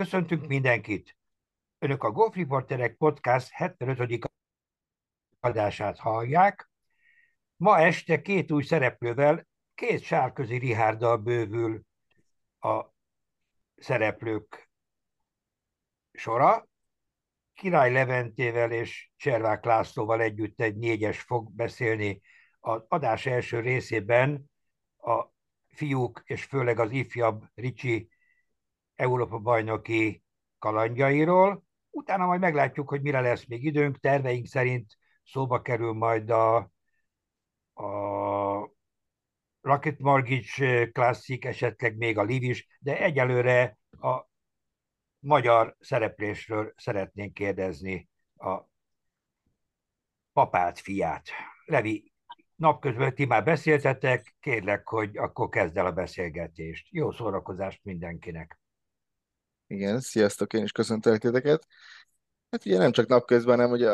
Köszöntünk mindenkit! Önök a Golf Reporterek Podcast 75. adását hallják. Ma este két új szereplővel, két sárközi Rihárdal bővül a szereplők sora. Király Leventével és Cservák Lászlóval együtt egy négyes fog beszélni az adás első részében a fiúk és főleg az ifjabb Ricsi Európa bajnoki kalandjairól. Utána majd meglátjuk, hogy mire lesz még időnk. Terveink szerint szóba kerül majd a, a Rocket Mortgage Classic, esetleg még a Liv is, de egyelőre a magyar szereplésről szeretnénk kérdezni a papát fiát. Levi, napközben ti már beszéltetek, kérlek, hogy akkor kezd el a beszélgetést. Jó szórakozást mindenkinek! Igen, sziasztok, én is köszöntelek titeket. Hát ugye nem csak napközben, hanem ugye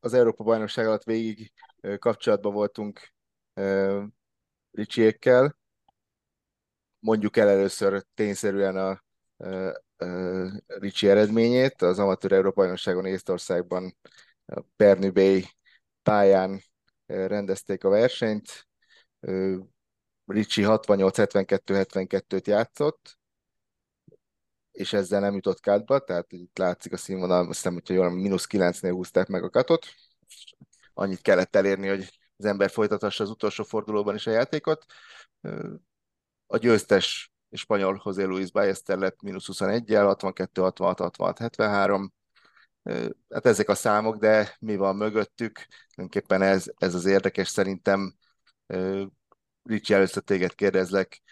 az Európa bajnokság alatt végig kapcsolatban voltunk uh, Ricsiékkel. Mondjuk el először tényszerűen a uh, Ricsi eredményét. Az amatőr Európa bajnokságon Észtországban a Bay pályán rendezték a versenyt. Ricsi 68-72-72-t játszott, és ezzel nem jutott kátba, tehát itt látszik a színvonal, azt hiszem, hogyha jól mínusz 9-nél húzták meg a katot. Annyit kellett elérni, hogy az ember folytatassa az utolsó fordulóban is a játékot. A győztes spanyol José Luis Ballester lett mínusz 21-jel, 62, 66, 66, 73. Hát ezek a számok, de mi van mögöttük? Tulajdonképpen ez, ez az érdekes szerintem. Ricsi, először téged kérdezlek,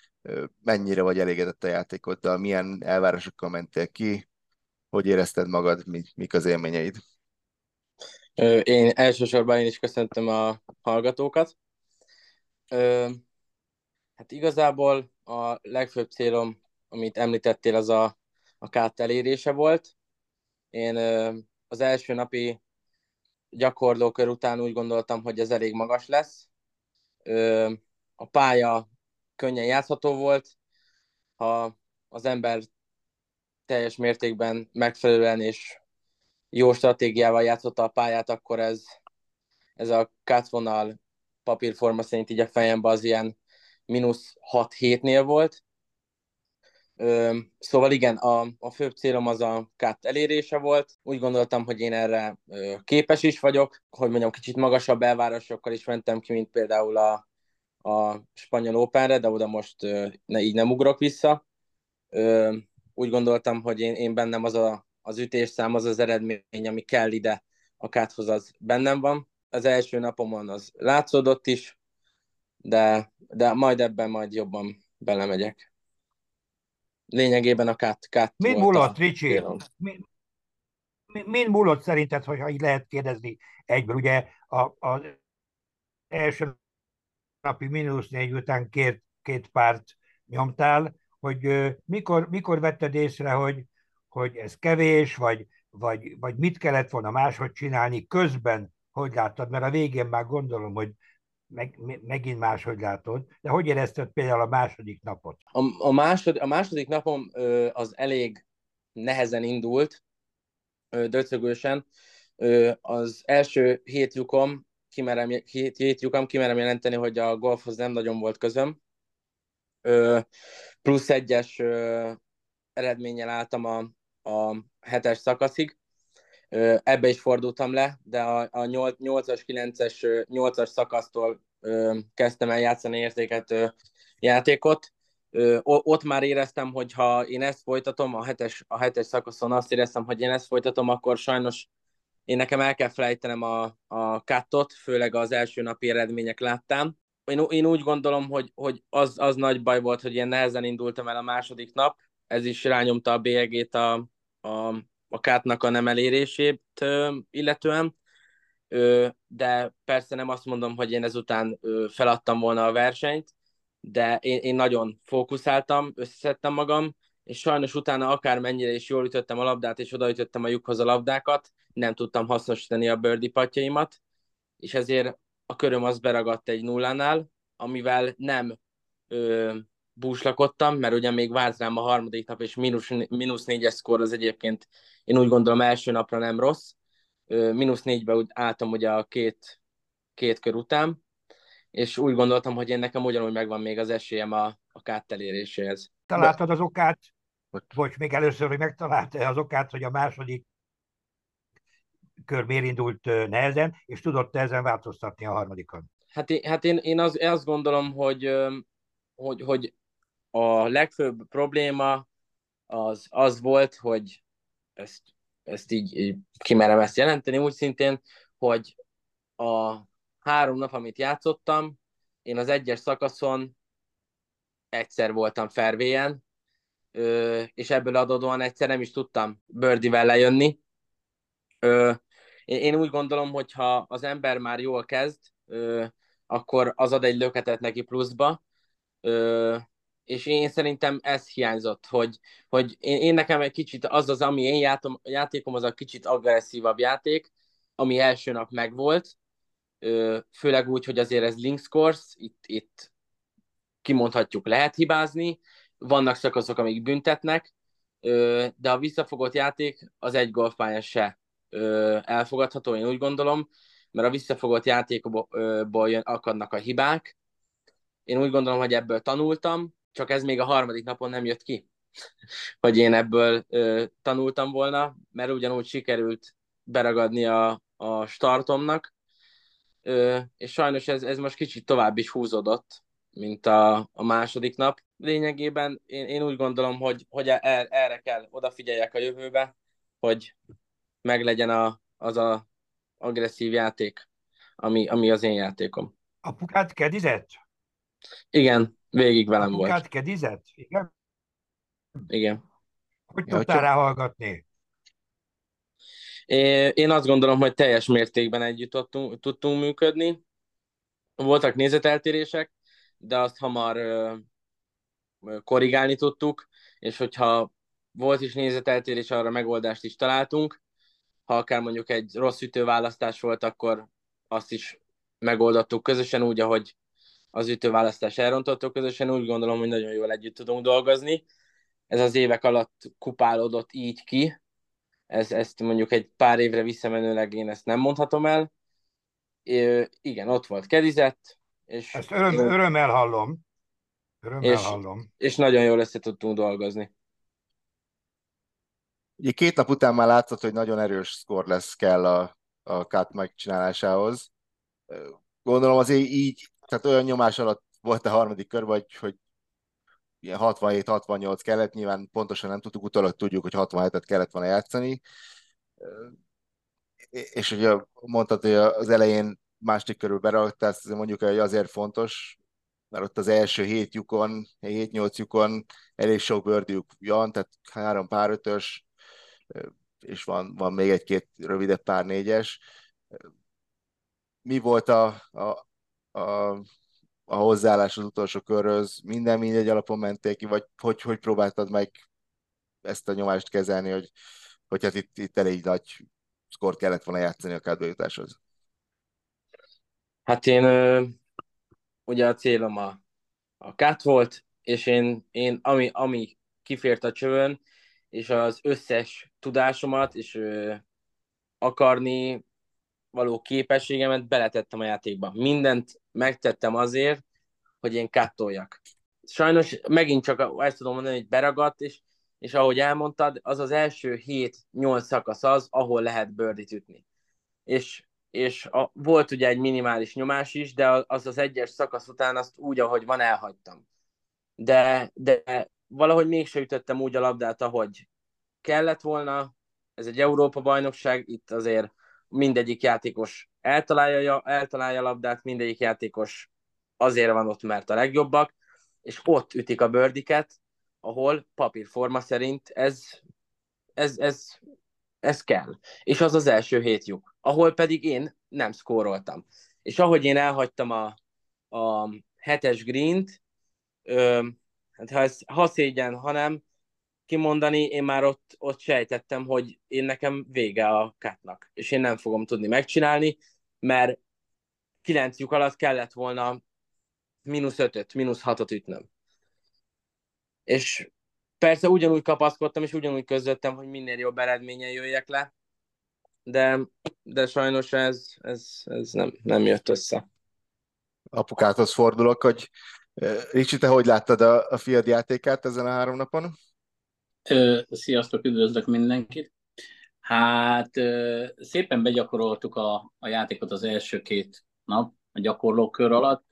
mennyire vagy elégedett a játékoddal, milyen elvárásokkal mentél ki, hogy érezted magad, mik az élményeid? Én elsősorban én is köszöntöm a hallgatókat. Hát igazából a legfőbb célom, amit említettél, az a, a kát elérése volt. Én az első napi gyakorlókör után úgy gondoltam, hogy ez elég magas lesz. A pálya könnyen játszható volt, ha az ember teljes mértékben megfelelően és jó stratégiával játszotta a pályát, akkor ez, ez a kátvonal papírforma szerint így a fejemben az ilyen mínusz 6-7-nél volt. Ö, szóval igen, a, a főbb célom az a kát elérése volt. Úgy gondoltam, hogy én erre ö, képes is vagyok, hogy mondjam, kicsit magasabb elvárásokkal is mentem ki, mint például a, a spanyol Openre, de oda most ne, így nem ugrok vissza. Úgy gondoltam, hogy én, én bennem az a, az ütésszám, az az eredmény, ami kell ide a káthoz, az bennem van. Az első napomon az látszódott is, de, de majd ebben majd jobban belemegyek. Lényegében a kát, kát Mind múlott, Ricsi? Mind, múlott szerinted, hogyha így lehet kérdezni egyből? Ugye a, az első napi mínusz négy után két, két párt nyomtál, hogy mikor, mikor vetted észre, hogy, hogy ez kevés, vagy, vagy, vagy mit kellett volna máshogy csinálni közben, hogy láttad, mert a végén már gondolom, hogy meg, megint máshogy látod, de hogy érezted például a második napot? A, a, másod, a második napom az elég nehezen indult, döcögősen. Az első hét lyukom kimerem, hét lyukam, kimerem jelenteni, hogy a golfhoz nem nagyon volt közöm. Ö, plusz egyes ö, eredménnyel álltam a, a hetes szakaszig. Ö, ebbe is fordultam le, de a, a 8-as, 9-es, 8-as szakasztól ö, kezdtem el játszani értéket ö, játékot. Ö, ott már éreztem, hogy ha én ezt folytatom, a hetes, a hetes szakaszon azt éreztem, hogy én ezt folytatom, akkor sajnos én nekem el kell felejtenem a, a kattot, főleg az első napi eredmények láttám. Én, én úgy gondolom, hogy, hogy az, az nagy baj volt, hogy én nehezen indultam el a második nap, ez is rányomta a bélyegét a, a, a kátnak a nem elérését illetően, de persze nem azt mondom, hogy én ezután feladtam volna a versenyt, de én, én nagyon fókuszáltam, összeszedtem magam, és sajnos utána akármennyire is jól ütöttem a labdát, és odaütöttem a lyukhoz a labdákat, nem tudtam hasznosítani a birdie patjaimat, és ezért a köröm az beragadt egy nullánál, amivel nem ö, búslakodtam, mert ugye még várt rám a harmadik nap, és mínusz, mínusz négyes szkór az egyébként én úgy gondolom első napra nem rossz. Mínusz négybe úgy álltam ugye a két, két kör után, és úgy gondoltam, hogy én nekem ugyanúgy megvan még az esélyem a, a kát eléréséhez. Találtad az okát, vagy még először, hogy megtalálta az okát, hogy a második kör miért indult nehezen, és tudott ezen változtatni a harmadikon? Hát én, hát én, én az, azt gondolom, hogy, hogy, hogy a legfőbb probléma az, az volt, hogy ezt, ezt így, így kimerem ezt jelenteni, úgy szintén, hogy a három nap, amit játszottam, én az egyes szakaszon egyszer voltam fervéjen, és ebből adódóan egyszer nem is tudtam bőrdivel lejönni. Én úgy gondolom, hogy ha az ember már jól kezd, akkor az ad egy löketet neki pluszba, és én szerintem ez hiányzott, hogy, hogy én, én nekem egy kicsit az az, ami én játom, játékom, az a kicsit agresszívabb játék, ami első nap megvolt, főleg úgy, hogy azért ez links course, itt, itt kimondhatjuk, lehet hibázni, vannak szakaszok, amik büntetnek, de a visszafogott játék az egy golfpályán se elfogadható, én úgy gondolom, mert a visszafogott játékból jön, akadnak a hibák. Én úgy gondolom, hogy ebből tanultam, csak ez még a harmadik napon nem jött ki, hogy én ebből ö, tanultam volna, mert ugyanúgy sikerült beragadni a, a startomnak, ö, és sajnos ez, ez most kicsit tovább is húzódott, mint a, a második nap. Lényegében én, én úgy gondolom, hogy, hogy er, erre kell odafigyeljek a jövőbe, hogy meglegyen a, az a agresszív játék, ami, ami az én játékom. A pukát kedizett? Igen, végig velem a volt. A kedizett? Igen? Igen. Hogy ja, tudtál rá hallgatni? Én azt gondolom, hogy teljes mértékben együtt tudtunk, tudtunk működni. Voltak nézeteltérések, de azt hamar korrigálni tudtuk, és hogyha volt is nézeteltérés, arra megoldást is találtunk. Ha akár mondjuk egy rossz ütőválasztás volt, akkor azt is megoldottuk közösen úgy, ahogy az ütőválasztás elrontottuk közösen. Úgy gondolom, hogy nagyon jól együtt tudunk dolgozni. Ez az évek alatt kupálódott így ki. Ez, ezt mondjuk egy pár évre visszamenőleg én ezt nem mondhatom el. É, igen, ott volt Kedizett, és, Ezt öröm, örömmel hallom. Örömmel és, hallom. és nagyon jól össze tudtunk dolgozni. Ugye két nap után már látszott, hogy nagyon erős szkor lesz kell a, a cut megcsinálásához. Gondolom azért így, tehát olyan nyomás alatt volt a harmadik kör, vagy hogy ilyen 67-68 kellett, nyilván pontosan nem tudtuk, utólag tudjuk, hogy 67-et kellett volna játszani. És ugye mondtad, hogy az elején másik körül ezt mondjuk, hogy azért fontos, mert ott az első hét lyukon, 7-8 lyukon elég sok bőrdjük van, tehát három pár ötös, és van, van még egy-két rövidebb pár négyes. Mi volt a, a, a, a hozzáállás az utolsó körhöz? Minden mindegy alapon menték ki, vagy hogy, hogy próbáltad meg ezt a nyomást kezelni, hogy, hogy hát itt, itt elég nagy szkort kellett volna játszani a kádbejutáshoz? Hát én ugye a célom a, a cut volt, és én, én ami, ami kifért a csövön, és az összes tudásomat, és ö, akarni való képességemet beletettem a játékba. Mindent megtettem azért, hogy én kattoljak. Sajnos megint csak ezt tudom mondani, hogy beragadt, és, és ahogy elmondtad, az az első 7-8 szakasz az, ahol lehet birdit ütni. És és a, volt ugye egy minimális nyomás is, de az az egyes szakasz után azt úgy, ahogy van, elhagytam. De, de valahogy mégse ütöttem úgy a labdát, ahogy kellett volna. Ez egy Európa-bajnokság, itt azért mindegyik játékos eltalálja, eltalálja a labdát, mindegyik játékos azért van ott, mert a legjobbak, és ott ütik a bőrdiket, ahol papírforma szerint ez, ez, ez ez kell. És az az első hét ahol pedig én nem szkóroltam. És ahogy én elhagytam a, a hetes greent, ö, hát ha, ez, ha szégyen, hanem kimondani, én már ott, ott sejtettem, hogy én nekem vége a kátnak, és én nem fogom tudni megcsinálni, mert kilenc lyuk alatt kellett volna mínusz ötöt, mínusz hatot ütnöm. és persze ugyanúgy kapaszkodtam, és ugyanúgy közöttem, hogy minél jobb eredményen jöjjek le, de, de sajnos ez, ez, ez nem, nem jött össze. Apukáthoz fordulok, hogy Ricsi, te hogy láttad a, a fiad játékát ezen a három napon? Sziasztok, üdvözlök mindenkit! Hát szépen begyakoroltuk a, a játékot az első két nap a gyakorlókör alatt.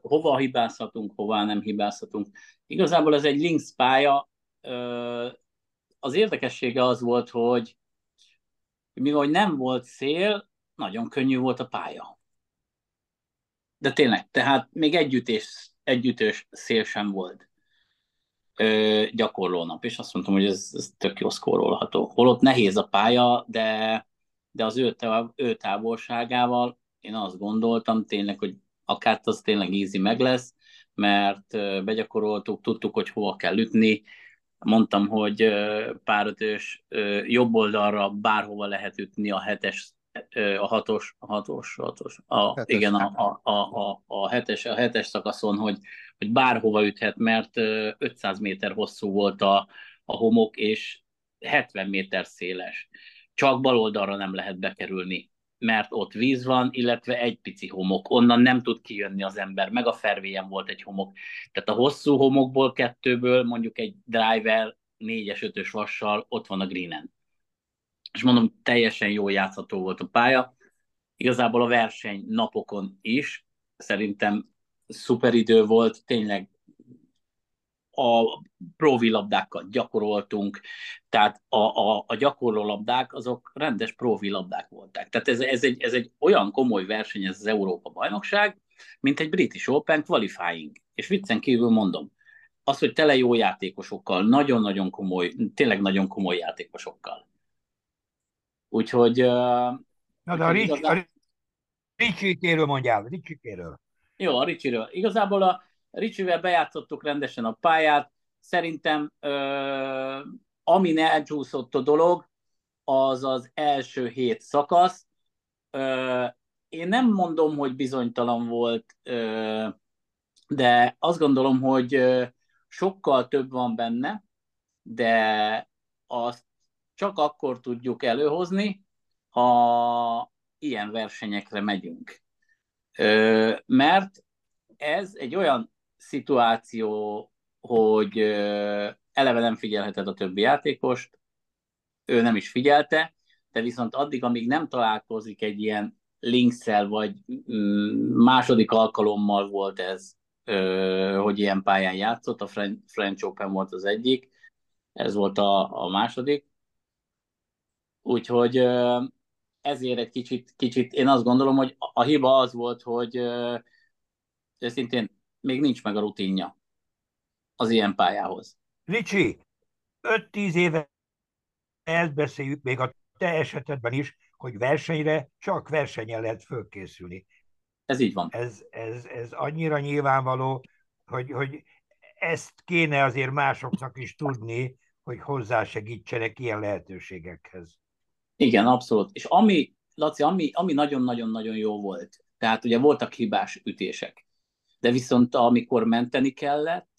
Hova hibázhatunk, hova nem hibázhatunk. Igazából ez egy links pálya. Az érdekessége az volt, hogy mivel nem volt szél, nagyon könnyű volt a pálya. De tényleg, tehát még együttés, együttős szél sem volt ö, gyakorlónap, és azt mondtam, hogy ez, ez tök jó szkórolható. Holott nehéz a pálya, de, de az ő, ő távolságával én azt gondoltam tényleg, hogy akár az tényleg easy meg lesz, mert begyakoroltuk, tudtuk, hogy hova kell ütni, mondtam, hogy párötös jobb oldalra bárhova lehet ütni a hetes a hatos, a hatos, hatos, a, hetes. igen, a, a, a, a, hetes, a hetes szakaszon, hogy, hogy bárhova üthet, mert 500 méter hosszú volt a, a homok, és 70 méter széles. Csak bal oldalra nem lehet bekerülni, mert ott víz van, illetve egy pici homok. Onnan nem tud kijönni az ember, meg a fervélyen volt egy homok. Tehát a hosszú homokból, kettőből mondjuk egy driver, négyes, ötös vassal ott van a greenen és mondom, teljesen jól játszható volt a pálya. Igazából a verseny napokon is szerintem szuper idő volt, tényleg a provi labdákkal gyakoroltunk, tehát a, a, a gyakorló labdák azok rendes provi labdák voltak. Tehát ez, ez, egy, ez egy olyan komoly verseny, ez az Európa bajnokság, mint egy British Open qualifying. És viccen kívül mondom, az, hogy tele jó játékosokkal, nagyon-nagyon komoly, tényleg nagyon komoly játékosokkal. Úgyhogy... Na de a, Ricsi, igazán... a Ricsikéről mondjál, Ricsikéről. Jó, a Ricsiről. Igazából a Ricsivel bejátszottuk rendesen a pályát. Szerintem ö, amin elcsúszott a dolog, az az első hét szakasz. Ö, én nem mondom, hogy bizonytalan volt, ö, de azt gondolom, hogy sokkal több van benne, de azt csak akkor tudjuk előhozni, ha ilyen versenyekre megyünk. Mert ez egy olyan szituáció, hogy eleve nem figyelheted a többi játékost, ő nem is figyelte, de viszont addig, amíg nem találkozik egy ilyen linkszel, vagy mm, második alkalommal volt ez, hogy ilyen pályán játszott, a French Open volt az egyik, ez volt a, a második, Úgyhogy ezért egy kicsit, kicsit én azt gondolom, hogy a hiba az volt, hogy őszintén még nincs meg a rutinja az ilyen pályához. Ricsi, 5-10 éve elbeszéljük még a te esetedben is, hogy versenyre csak versenyen lehet fölkészülni. Ez így van. Ez, ez, ez annyira nyilvánvaló, hogy, hogy ezt kéne azért másoknak is tudni, hogy hozzásegítsenek ilyen lehetőségekhez. Igen, abszolút. És ami, Laci, ami, ami nagyon-nagyon-nagyon jó volt, tehát ugye voltak hibás ütések, de viszont amikor menteni kellett,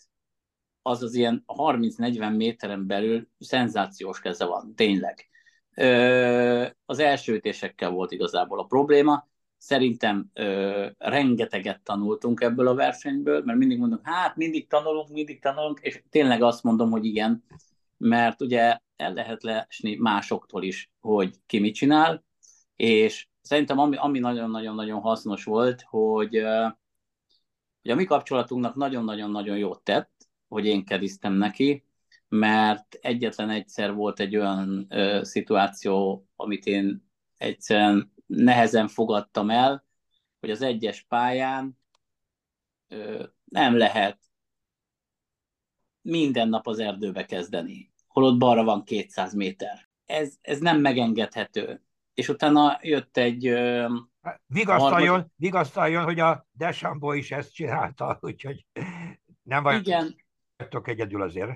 az az ilyen 30-40 méteren belül szenzációs keze van, tényleg. Ö, az első ütésekkel volt igazából a probléma. Szerintem ö, rengeteget tanultunk ebből a versenyből, mert mindig mondom, hát mindig tanulunk, mindig tanulunk, és tényleg azt mondom, hogy igen, mert ugye el lehet lesni másoktól is, hogy ki mit csinál, és szerintem ami, ami nagyon-nagyon-nagyon hasznos volt, hogy, hogy a mi kapcsolatunknak nagyon-nagyon-nagyon jót tett, hogy én kediztem neki, mert egyetlen egyszer volt egy olyan ö, szituáció, amit én egyszerűen nehezen fogadtam el, hogy az egyes pályán ö, nem lehet minden nap az erdőbe kezdeni holott balra van 200 méter. Ez, ez nem megengedhető. És utána jött egy... Hát, vigasztaljon, harmad... vigasztaljon, hogy a Desambó is ezt csinálta, úgyhogy nem vagyok igen. egyedül azért.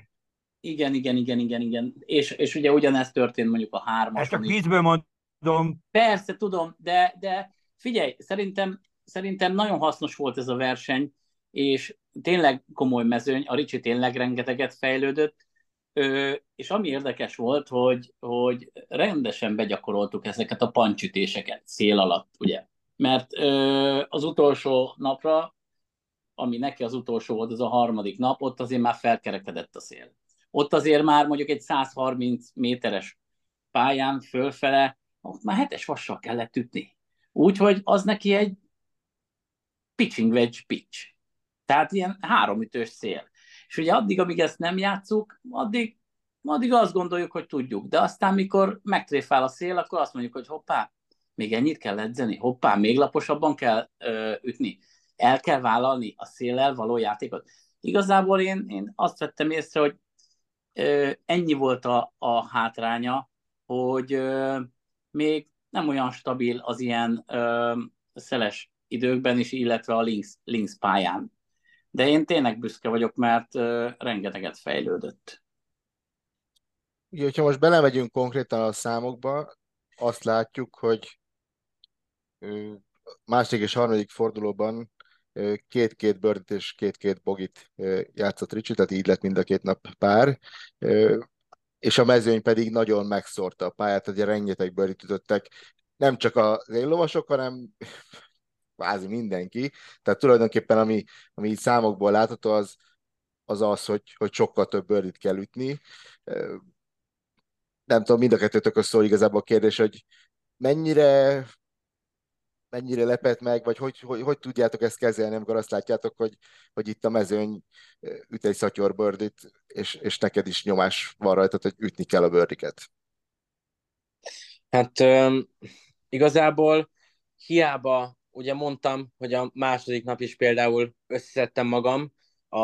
Igen, igen, igen, igen, igen. És, és ugye ugyanezt történt mondjuk a hármas. Ezt csak vízből mondom. Persze, tudom, de, de figyelj, szerintem, szerintem nagyon hasznos volt ez a verseny, és tényleg komoly mezőny, a Ricsi tényleg rengeteget fejlődött, és ami érdekes volt, hogy, hogy rendesen begyakoroltuk ezeket a pancsütéseket szél alatt, ugye? Mert az utolsó napra, ami neki az utolsó volt, az a harmadik nap, ott azért már felkerekedett a szél. Ott azért már mondjuk egy 130 méteres pályán fölfele, ott már hetes vassal kellett ütni. Úgyhogy az neki egy pitching wedge pitch. Tehát ilyen háromütős szél. És ugye addig, amíg ezt nem játszuk, addig, addig azt gondoljuk, hogy tudjuk. De aztán, mikor megtréfál a szél, akkor azt mondjuk, hogy hoppá, még ennyit kell edzeni, hoppá, még laposabban kell ö, ütni. El kell vállalni a széllel való játékot. Igazából én, én azt vettem észre, hogy ö, ennyi volt a, a hátránya, hogy ö, még nem olyan stabil az ilyen ö, szeles időkben is, illetve a links, links pályán. De én tényleg büszke vagyok, mert rengeteget fejlődött. Ugye, hogyha most belemegyünk konkrétan a számokba, azt látjuk, hogy második és harmadik fordulóban két-két birdit és két-két bogit játszott Ricsi, tehát így lett mind a két nap pár, és a mezőny pedig nagyon megszórta a pályát, tehát rengeteg birdit ütöttek, nem csak az éllovasok, hanem kvázi mindenki. Tehát tulajdonképpen ami, ami így számokból látható, az az, az hogy, hogy sokkal több birdit kell ütni. Nem tudom, mind a kettőtök szól igazából a kérdés, hogy mennyire mennyire lepett meg, vagy hogy, hogy, hogy tudjátok ezt kezelni, amikor azt látjátok, hogy, hogy itt a mezőny üt egy szatyor birdit, és, és neked is nyomás van rajta, hogy ütni kell a birdiket? Hát um, igazából hiába, ugye mondtam, hogy a második nap is például összeszedtem magam a,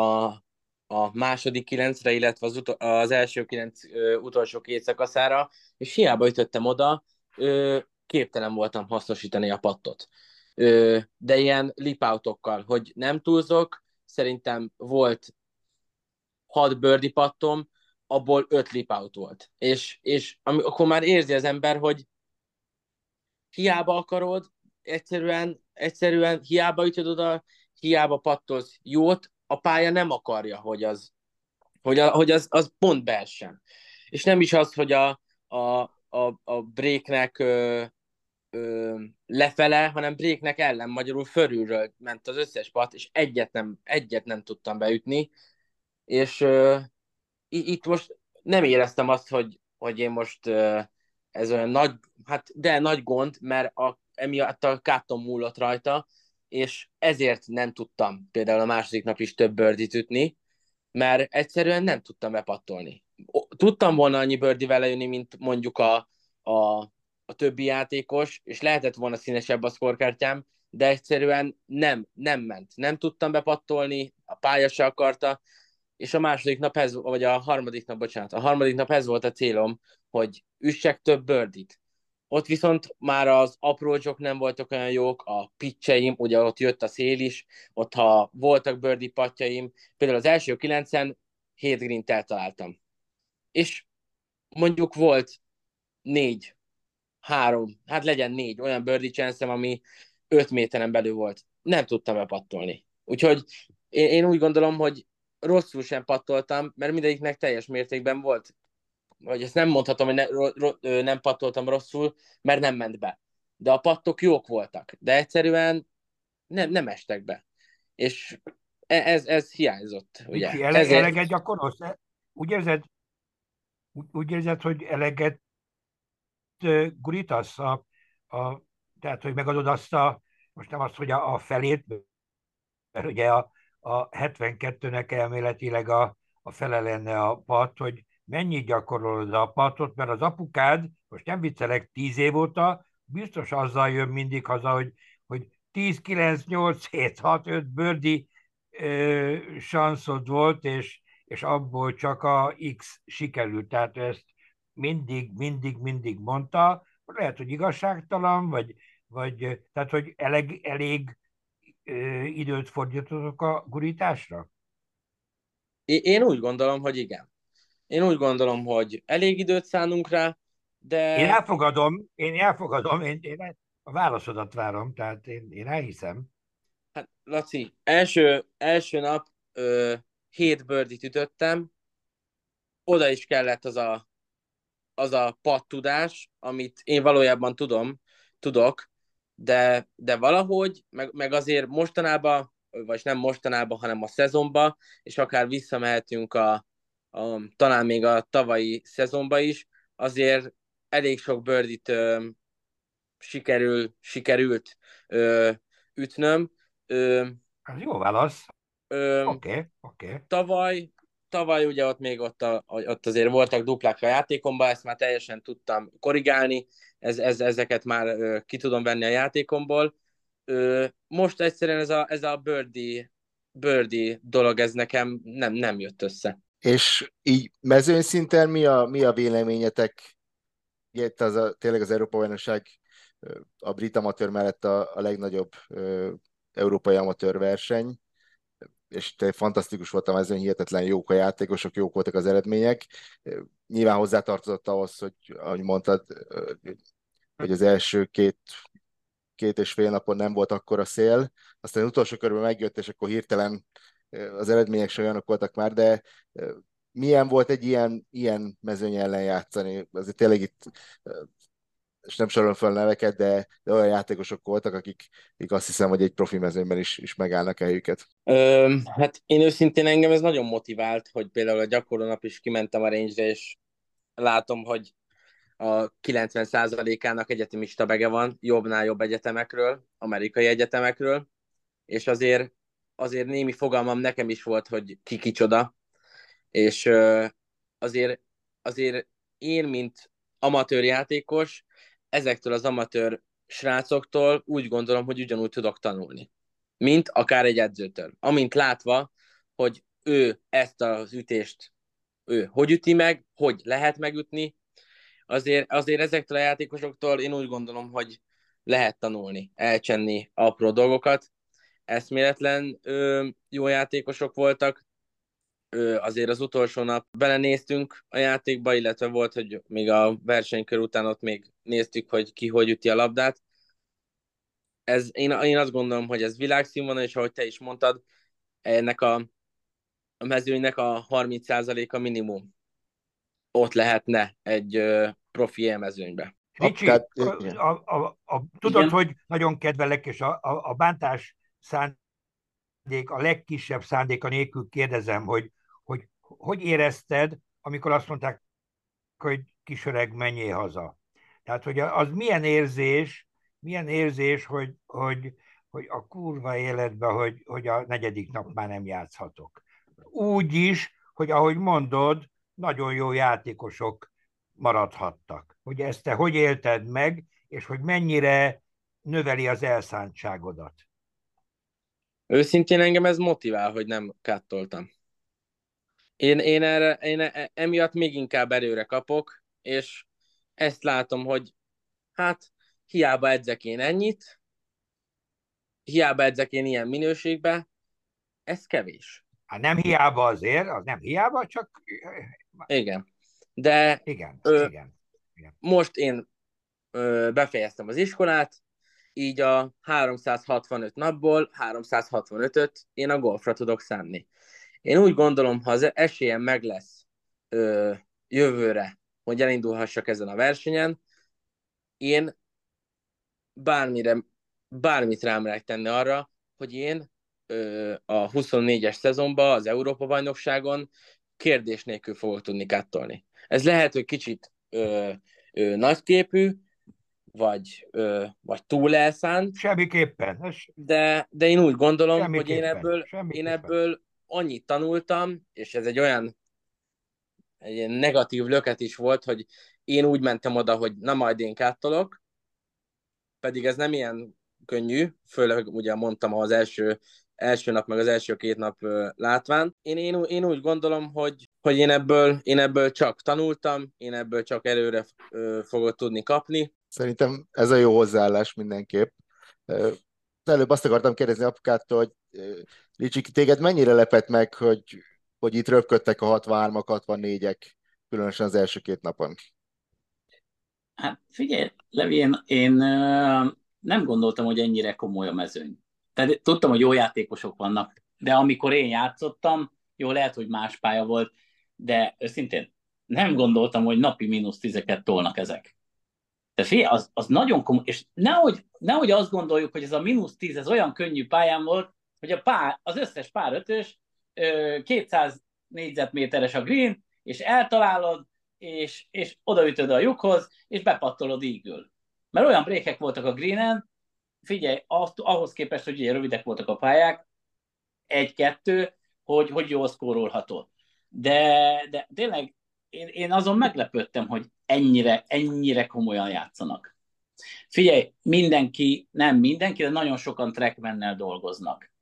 a második kilencre, illetve az, utol, az első kilenc ö, utolsó két szakaszára, és hiába ütöttem oda, ö, képtelen voltam hasznosítani a pattot. Ö, de ilyen lipautokkal, hogy nem túlzok, szerintem volt hat birdie pattom, abból öt lipout volt. És, és akkor már érzi az ember, hogy hiába akarod, egyszerűen, egyszerűen hiába ütöd oda, hiába pattolsz jót, a pálya nem akarja, hogy az, hogy, a, hogy az, az pont beessen. És nem is az, hogy a, a, a, a breaknek ö, ö, lefele, hanem breaknek ellen, magyarul fölülről ment az összes pat, és egyet nem, egyet nem tudtam beütni, és ö, itt most nem éreztem azt, hogy, hogy én most ö, ez olyan nagy, hát de nagy gond, mert a, emiatt a kátom múlott rajta, és ezért nem tudtam például a második nap is több birdit ütni, mert egyszerűen nem tudtam bepattolni. Tudtam volna annyi birdivel jönni, mint mondjuk a, a, a többi játékos, és lehetett volna színesebb a szkorkártyám, de egyszerűen nem, nem ment. Nem tudtam bepattolni, a pálya se akarta, és a második nap ez, vagy a harmadik nap, bocsánat, a harmadik nap ez volt a célom, hogy üssek több birdit. Ott viszont már az aprócsok nem voltak olyan jók, a pitcheim, ugye ott jött a szél is, ott ha voltak birdie patjaim, például az első kilencen 7 green eltaláltam. És mondjuk volt négy, három, hát legyen négy olyan birdie chance ami 5 méteren belül volt. Nem tudtam bepattolni. Úgyhogy én, én úgy gondolom, hogy rosszul sem pattoltam, mert mindegyiknek teljes mértékben volt vagy ezt nem mondhatom, hogy ne, ro, ro, nem pattoltam rosszul, mert nem ment be. De a pattok jók voltak, de egyszerűen nem, nem estek be. És e, ez, ez hiányzott. Ugye? Miki, ele, Ezért... Eleget gyakorolsz? Úgy érzed, úgy, úgy érzed, hogy eleget gurítasz? A, a, tehát, hogy megadod azt a, most nem azt, hogy a, a felét, mert ugye a, a 72-nek elméletileg a, a fele lenne a pat, hogy mennyit gyakorolod a patot, mert az apukád, most nem viccelek, tíz év óta, biztos azzal jön mindig haza, hogy, hogy 10, 9, 8, 7, 6, 5 bőrdi ö, sanszod volt, és, és abból csak a X sikerült. Tehát ezt mindig, mindig, mindig mondta. Lehet, hogy igazságtalan, vagy, vagy tehát, hogy elég, elég ö, időt fordítotok a gurításra? Én úgy gondolom, hogy igen. Én úgy gondolom, hogy elég időt szánunk rá, de... Én elfogadom, én elfogadom, én, én a válaszodat várom, tehát én, én elhiszem. Hát, Laci, első, első nap ö, hét birdit ütöttem, oda is kellett az a, az a pattudás, amit én valójában tudom, tudok, de, de valahogy, meg, meg azért mostanában, vagy nem mostanában, hanem a szezonba, és akár visszamehetünk a, a, talán még a tavalyi szezonba is, azért elég sok birdit ö, sikerül, sikerült ö, ütnöm. Ö, Ez jó válasz. ö, Oké, okay, oké. Okay. tavaly, tavaly ugye ott még ott, a, ott azért voltak duplák a játékomban, ezt már teljesen tudtam korrigálni, ez, ez, ezeket már ö, ki tudom venni a játékomból. Ö, most egyszerűen ez a, ez a birdie, birdie dolog, ez nekem nem, nem jött össze. És így mezőny szinten mi a, mi a véleményetek? Itt az a, tényleg az Európa bajnokság a brit amatőr mellett a, a legnagyobb ö, európai amatőr verseny, és te fantasztikus volt a mezőny, hihetetlen jók a játékosok, jók voltak az eredmények. Nyilván hozzátartozott ahhoz, hogy ahogy mondtad, hogy az első két, két és fél napon nem volt akkor a szél, aztán az utolsó körben megjött, és akkor hirtelen az eredmények se olyanok voltak már, de milyen volt egy ilyen, ilyen mezőny ellen játszani? Azért tényleg itt és nem sorolom fel neveket, de, de olyan játékosok voltak, akik, akik azt hiszem, hogy egy profi mezőnyben is, is megállnak helyüket. Hát én őszintén engem ez nagyon motivált, hogy például a gyakorló nap is kimentem a range és látom, hogy a 90%-ának egyetemista bege van, jobbnál jobb egyetemekről, amerikai egyetemekről, és azért, azért némi fogalmam nekem is volt, hogy ki kicsoda, és azért, azért én, mint amatőr játékos, ezektől az amatőr srácoktól úgy gondolom, hogy ugyanúgy tudok tanulni, mint akár egy edzőtől. Amint látva, hogy ő ezt az ütést ő hogy üti meg, hogy lehet megütni, azért, azért ezektől a játékosoktól én úgy gondolom, hogy lehet tanulni, elcsenni apró dolgokat. Eszméletlen ö, jó játékosok voltak, ö, azért az utolsó nap belenéztünk a játékba, illetve volt, hogy még a versenykör után ott még néztük, hogy ki hogy üti a labdát. Ez, én, én azt gondolom, hogy ez világszínvonal, és ahogy te is mondtad, ennek a, a mezőnynek a 30%-a minimum ott lehetne egy ö, profi élmezőnybe. Ricsi, a, a, a, a, tudod, Igen? hogy nagyon kedvelek, és a, a, a bántás szándék, a legkisebb szándéka nélkül kérdezem, hogy hogy hogy érezted, amikor azt mondták, hogy kisöreg, menjél haza. Tehát, hogy az milyen érzés, milyen érzés, hogy, hogy, hogy a kurva életben, hogy, hogy a negyedik nap már nem játszhatok. Úgy is, hogy ahogy mondod, nagyon jó játékosok maradhattak. Hogy ezt te hogy élted meg, és hogy mennyire növeli az elszántságodat. Őszintén engem ez motivál, hogy nem kattoltam. Én, én, erre, én e, emiatt még inkább erőre kapok, és ezt látom, hogy hát hiába edzek én ennyit, hiába edzek én ilyen minőségbe, ez kevés. Hát nem hiába azért, az nem hiába, csak... Igen. De igen, ö, igen, igen. most én ö, befejeztem az iskolát, így a 365 napból 365-öt én a golfra tudok szánni. Én úgy gondolom, ha az esélyem meg lesz ö, jövőre, hogy elindulhassak ezen a versenyen, én bármire, bármit rám lehet tenni arra, hogy én ö, a 24-es szezonban, az Európa-bajnokságon kérdés nélkül fogok tudni kattolni. Ez lehet, hogy kicsit ö, ö, nagyképű, vagy, ö, vagy túl elszánt. Semmiképpen. De, de én úgy gondolom, hogy én ebből, én ebből annyit tanultam, és ez egy olyan egy ilyen negatív löket is volt, hogy én úgy mentem oda, hogy na majd én káttolok, pedig ez nem ilyen könnyű, főleg ugye mondtam az első, első nap, meg az első két nap látván. Én, én, én úgy gondolom, hogy, hogy én, ebből, én ebből csak tanultam, én ebből csak előre fogok tudni kapni. Szerintem ez a jó hozzáállás mindenképp. Előbb azt akartam kérdezni apukától, hogy Ricsi, téged mennyire lepett meg, hogy, hogy itt röpködtek a 63-ak, 64-ek, különösen az első két napon? Hát figyelj, Levi, én, én nem gondoltam, hogy ennyire komoly a mezőny. Tehát tudtam, hogy jó játékosok vannak, de amikor én játszottam, jó, lehet, hogy más pálya volt, de őszintén nem gondoltam, hogy napi mínusz tizeket tolnak ezek. De fél, az, az nagyon komoly, és nehogy, nehogy azt gondoljuk, hogy ez a mínusz tíz, ez olyan könnyű pályán volt, hogy a pár, az összes pár ötös 200 négyzetméteres a green, és eltalálod, és, és odaütöd a lyukhoz, és bepattolod ígül. Mert olyan brékek voltak a greenen, figyelj, ahhoz képest, hogy ugye rövidek voltak a pályák, egy-kettő, hogy, hogy jól szkórolhatod. De, de tényleg én, én azon meglepődtem, hogy ennyire, ennyire komolyan játszanak. Figyelj, mindenki, nem mindenki, de nagyon sokan trackmennel dolgoznak.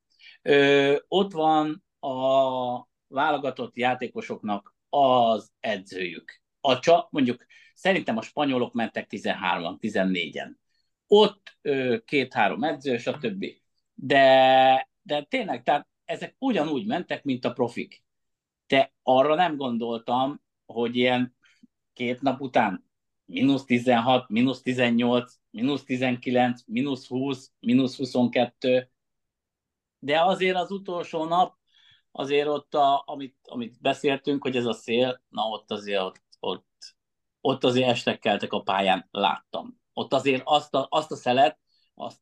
Ö, ott van a válogatott játékosoknak az edzőjük. A csa, mondjuk szerintem a spanyolok mentek 13-an, 14-en. Ott két-három edző, stb. De, de tényleg, tehát ezek ugyanúgy mentek, mint a profik. De arra nem gondoltam, hogy ilyen két nap után mínusz 16, mínusz 18, mínusz 19, mínusz 20, mínusz 22, de azért az utolsó nap, azért ott, a, amit, amit beszéltünk, hogy ez a szél, na ott azért ott, ott, ott azért estekkeltek a pályán, láttam. Ott azért azt a, azt a szelet, azt,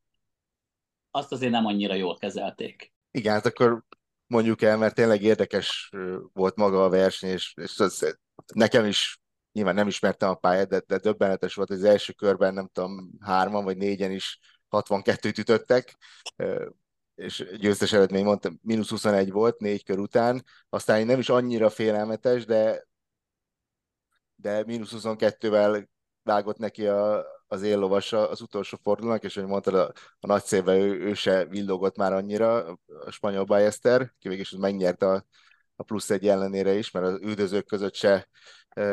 azt azért nem annyira jól kezelték. Igen, hát akkor mondjuk el, mert tényleg érdekes volt maga a verseny, és, és az, nekem is nyilván nem ismertem a pályát, de, de döbbenetes volt, az első körben nem tudom, hárman vagy négyen is 62-t ütöttek, és győztes eredmény mondtam, mínusz 21 volt négy kör után, aztán nem is annyira félelmetes, de de mínusz 22-vel vágott neki a, az éllovas az utolsó fordulónak, és hogy mondtad, a, a nagy széve ő, ő se villogott már annyira, a spanyol Ballester, ki végig is megnyerte a, a plusz egy ellenére is, mert az üldözők között se e,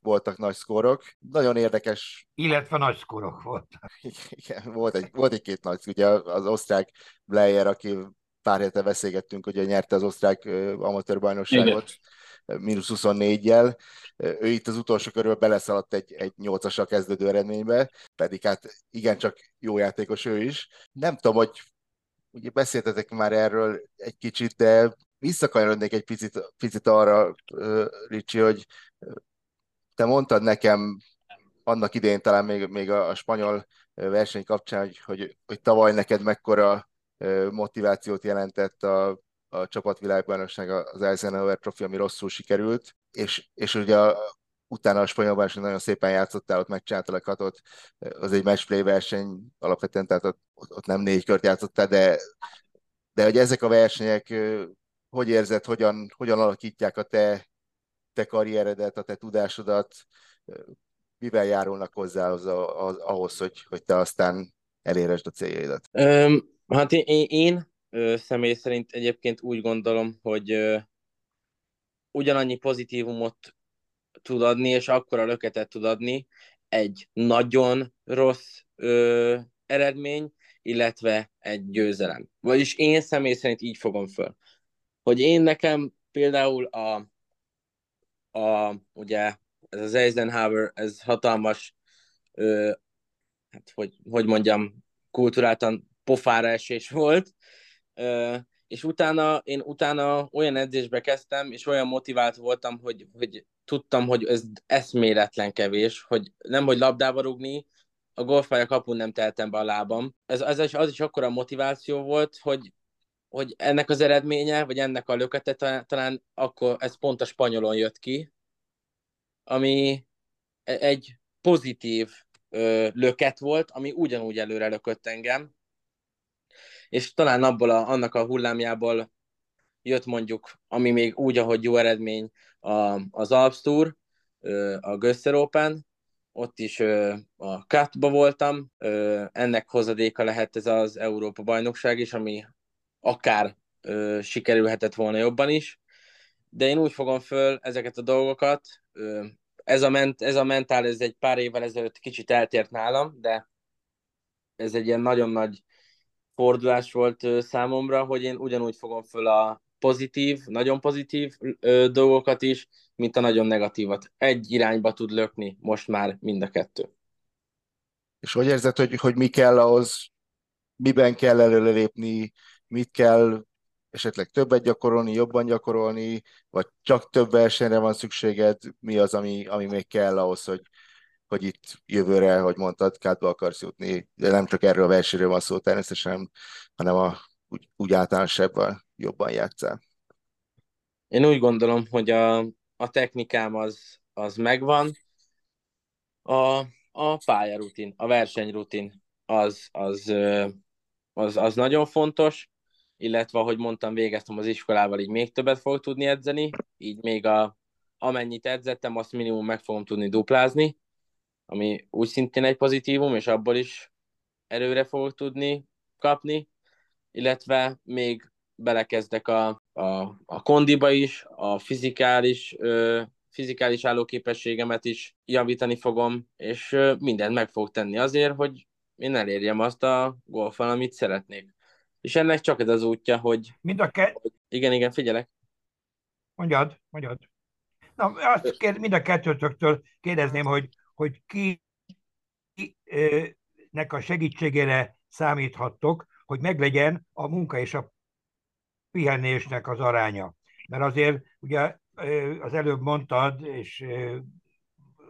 voltak nagy szkórok. Nagyon érdekes. Illetve nagy szkórok voltak. Igen, volt egy, volt egy két nagy, ugye az osztrák Blair, aki pár hete beszélgettünk, hogy nyerte az osztrák amatőrbajnokságot mínusz 24-jel. Ő itt az utolsó körül beleszaladt egy, egy 8 kezdődő eredménybe, pedig hát igencsak jó játékos ő is. Nem tudom, hogy ugye beszéltetek már erről egy kicsit, de visszakanyarodnék egy picit, picit arra, Ricsi, hogy te mondtad nekem annak idején talán még, még a, a spanyol verseny kapcsán, hogy, hogy, hogy tavaly neked mekkora motivációt jelentett a, a csapatvilágbajnokság az Eisenhower Trophy, ami rosszul sikerült, és, és ugye a, utána a spanyolban is nagyon szépen játszottál, ott megcsináltál a katot, az egy matchplay verseny alapvetően, tehát ott, ott nem négy kört játszottál, de, de hogy ezek a versenyek, hogy érzed, hogyan, hogyan alakítják a te, te karrieredet, a te tudásodat, mivel járulnak hozzá az, az, ahhoz, hogy, hogy te aztán eléresd a céljaidat? Um, hát én, én ö, személy szerint egyébként úgy gondolom, hogy ugyanannyi pozitívumot tud adni, és akkora löketet tud adni egy nagyon rossz ö, eredmény, illetve egy győzelem. Vagyis én személy szerint így fogom föl. Hogy én nekem például a, a ugye ez az Eisenhower, ez hatalmas, ö, hát hogy, hogy mondjam, kulturáltan pofára esés volt, és utána én utána olyan edzésbe kezdtem, és olyan motivált voltam, hogy, hogy tudtam, hogy ez eszméletlen kevés, hogy nem, hogy labdába rugni, a golfpálya kapun nem teltem be a lábam. Ez, az, az is akkora motiváció volt, hogy, hogy ennek az eredménye, vagy ennek a lökete talán, talán akkor ez pont a spanyolon jött ki, ami e, egy pozitív ö, löket volt, ami ugyanúgy előre lökött engem, és talán abból a, annak a hullámjából jött mondjuk, ami még úgy, ahogy jó eredmény, a, az Alps Tour, a Gösser Open, ott is a Katba voltam, ennek hozadéka lehet ez az Európa bajnokság is, ami akár sikerülhetett volna jobban is, de én úgy fogom föl ezeket a dolgokat, ez a, ment, ez a mentál, ez egy pár évvel ezelőtt kicsit eltért nálam, de ez egy ilyen nagyon nagy fordulás volt számomra, hogy én ugyanúgy fogom föl a pozitív, nagyon pozitív dolgokat is, mint a nagyon negatívat. Egy irányba tud lökni most már mind a kettő. És hogy érzed, hogy, hogy mi kell ahhoz, miben kell előrelépni, mit kell esetleg többet gyakorolni, jobban gyakorolni, vagy csak több versenyre van szükséged, mi az, ami, ami még kell ahhoz, hogy, hogy itt jövőre, hogy mondtad, kádba akarsz jutni, de nem csak erről a versenyről van szó természetesen, hanem a, úgy, úgy általánosabban jobban játszál. Én úgy gondolom, hogy a, a technikám az, az megvan, a, a pályarutin, a versenyrutin az, az, az, az nagyon fontos, illetve, ahogy mondtam, végeztem az iskolával, így még többet fogok tudni edzeni, így még a, amennyit edzettem, azt minimum meg fogom tudni duplázni, ami úgy szintén egy pozitívum, és abból is erőre fogok tudni kapni, illetve még belekezdek a, a, a kondiba is, a fizikális, ö, fizikális állóképességemet is javítani fogom, és ö, mindent meg fogok tenni azért, hogy én elérjem azt a golfon, amit szeretnék. És ennek csak ez az útja, hogy... Mind a ke... Igen, igen, figyelek. Mondjad, mondjad. Na, azt kér, mind a kettőtöktől kérdezném, hogy, hogy ki, nek a segítségére számíthattok, hogy meglegyen a munka és a pihenésnek az aránya. Mert azért ugye az előbb mondtad, és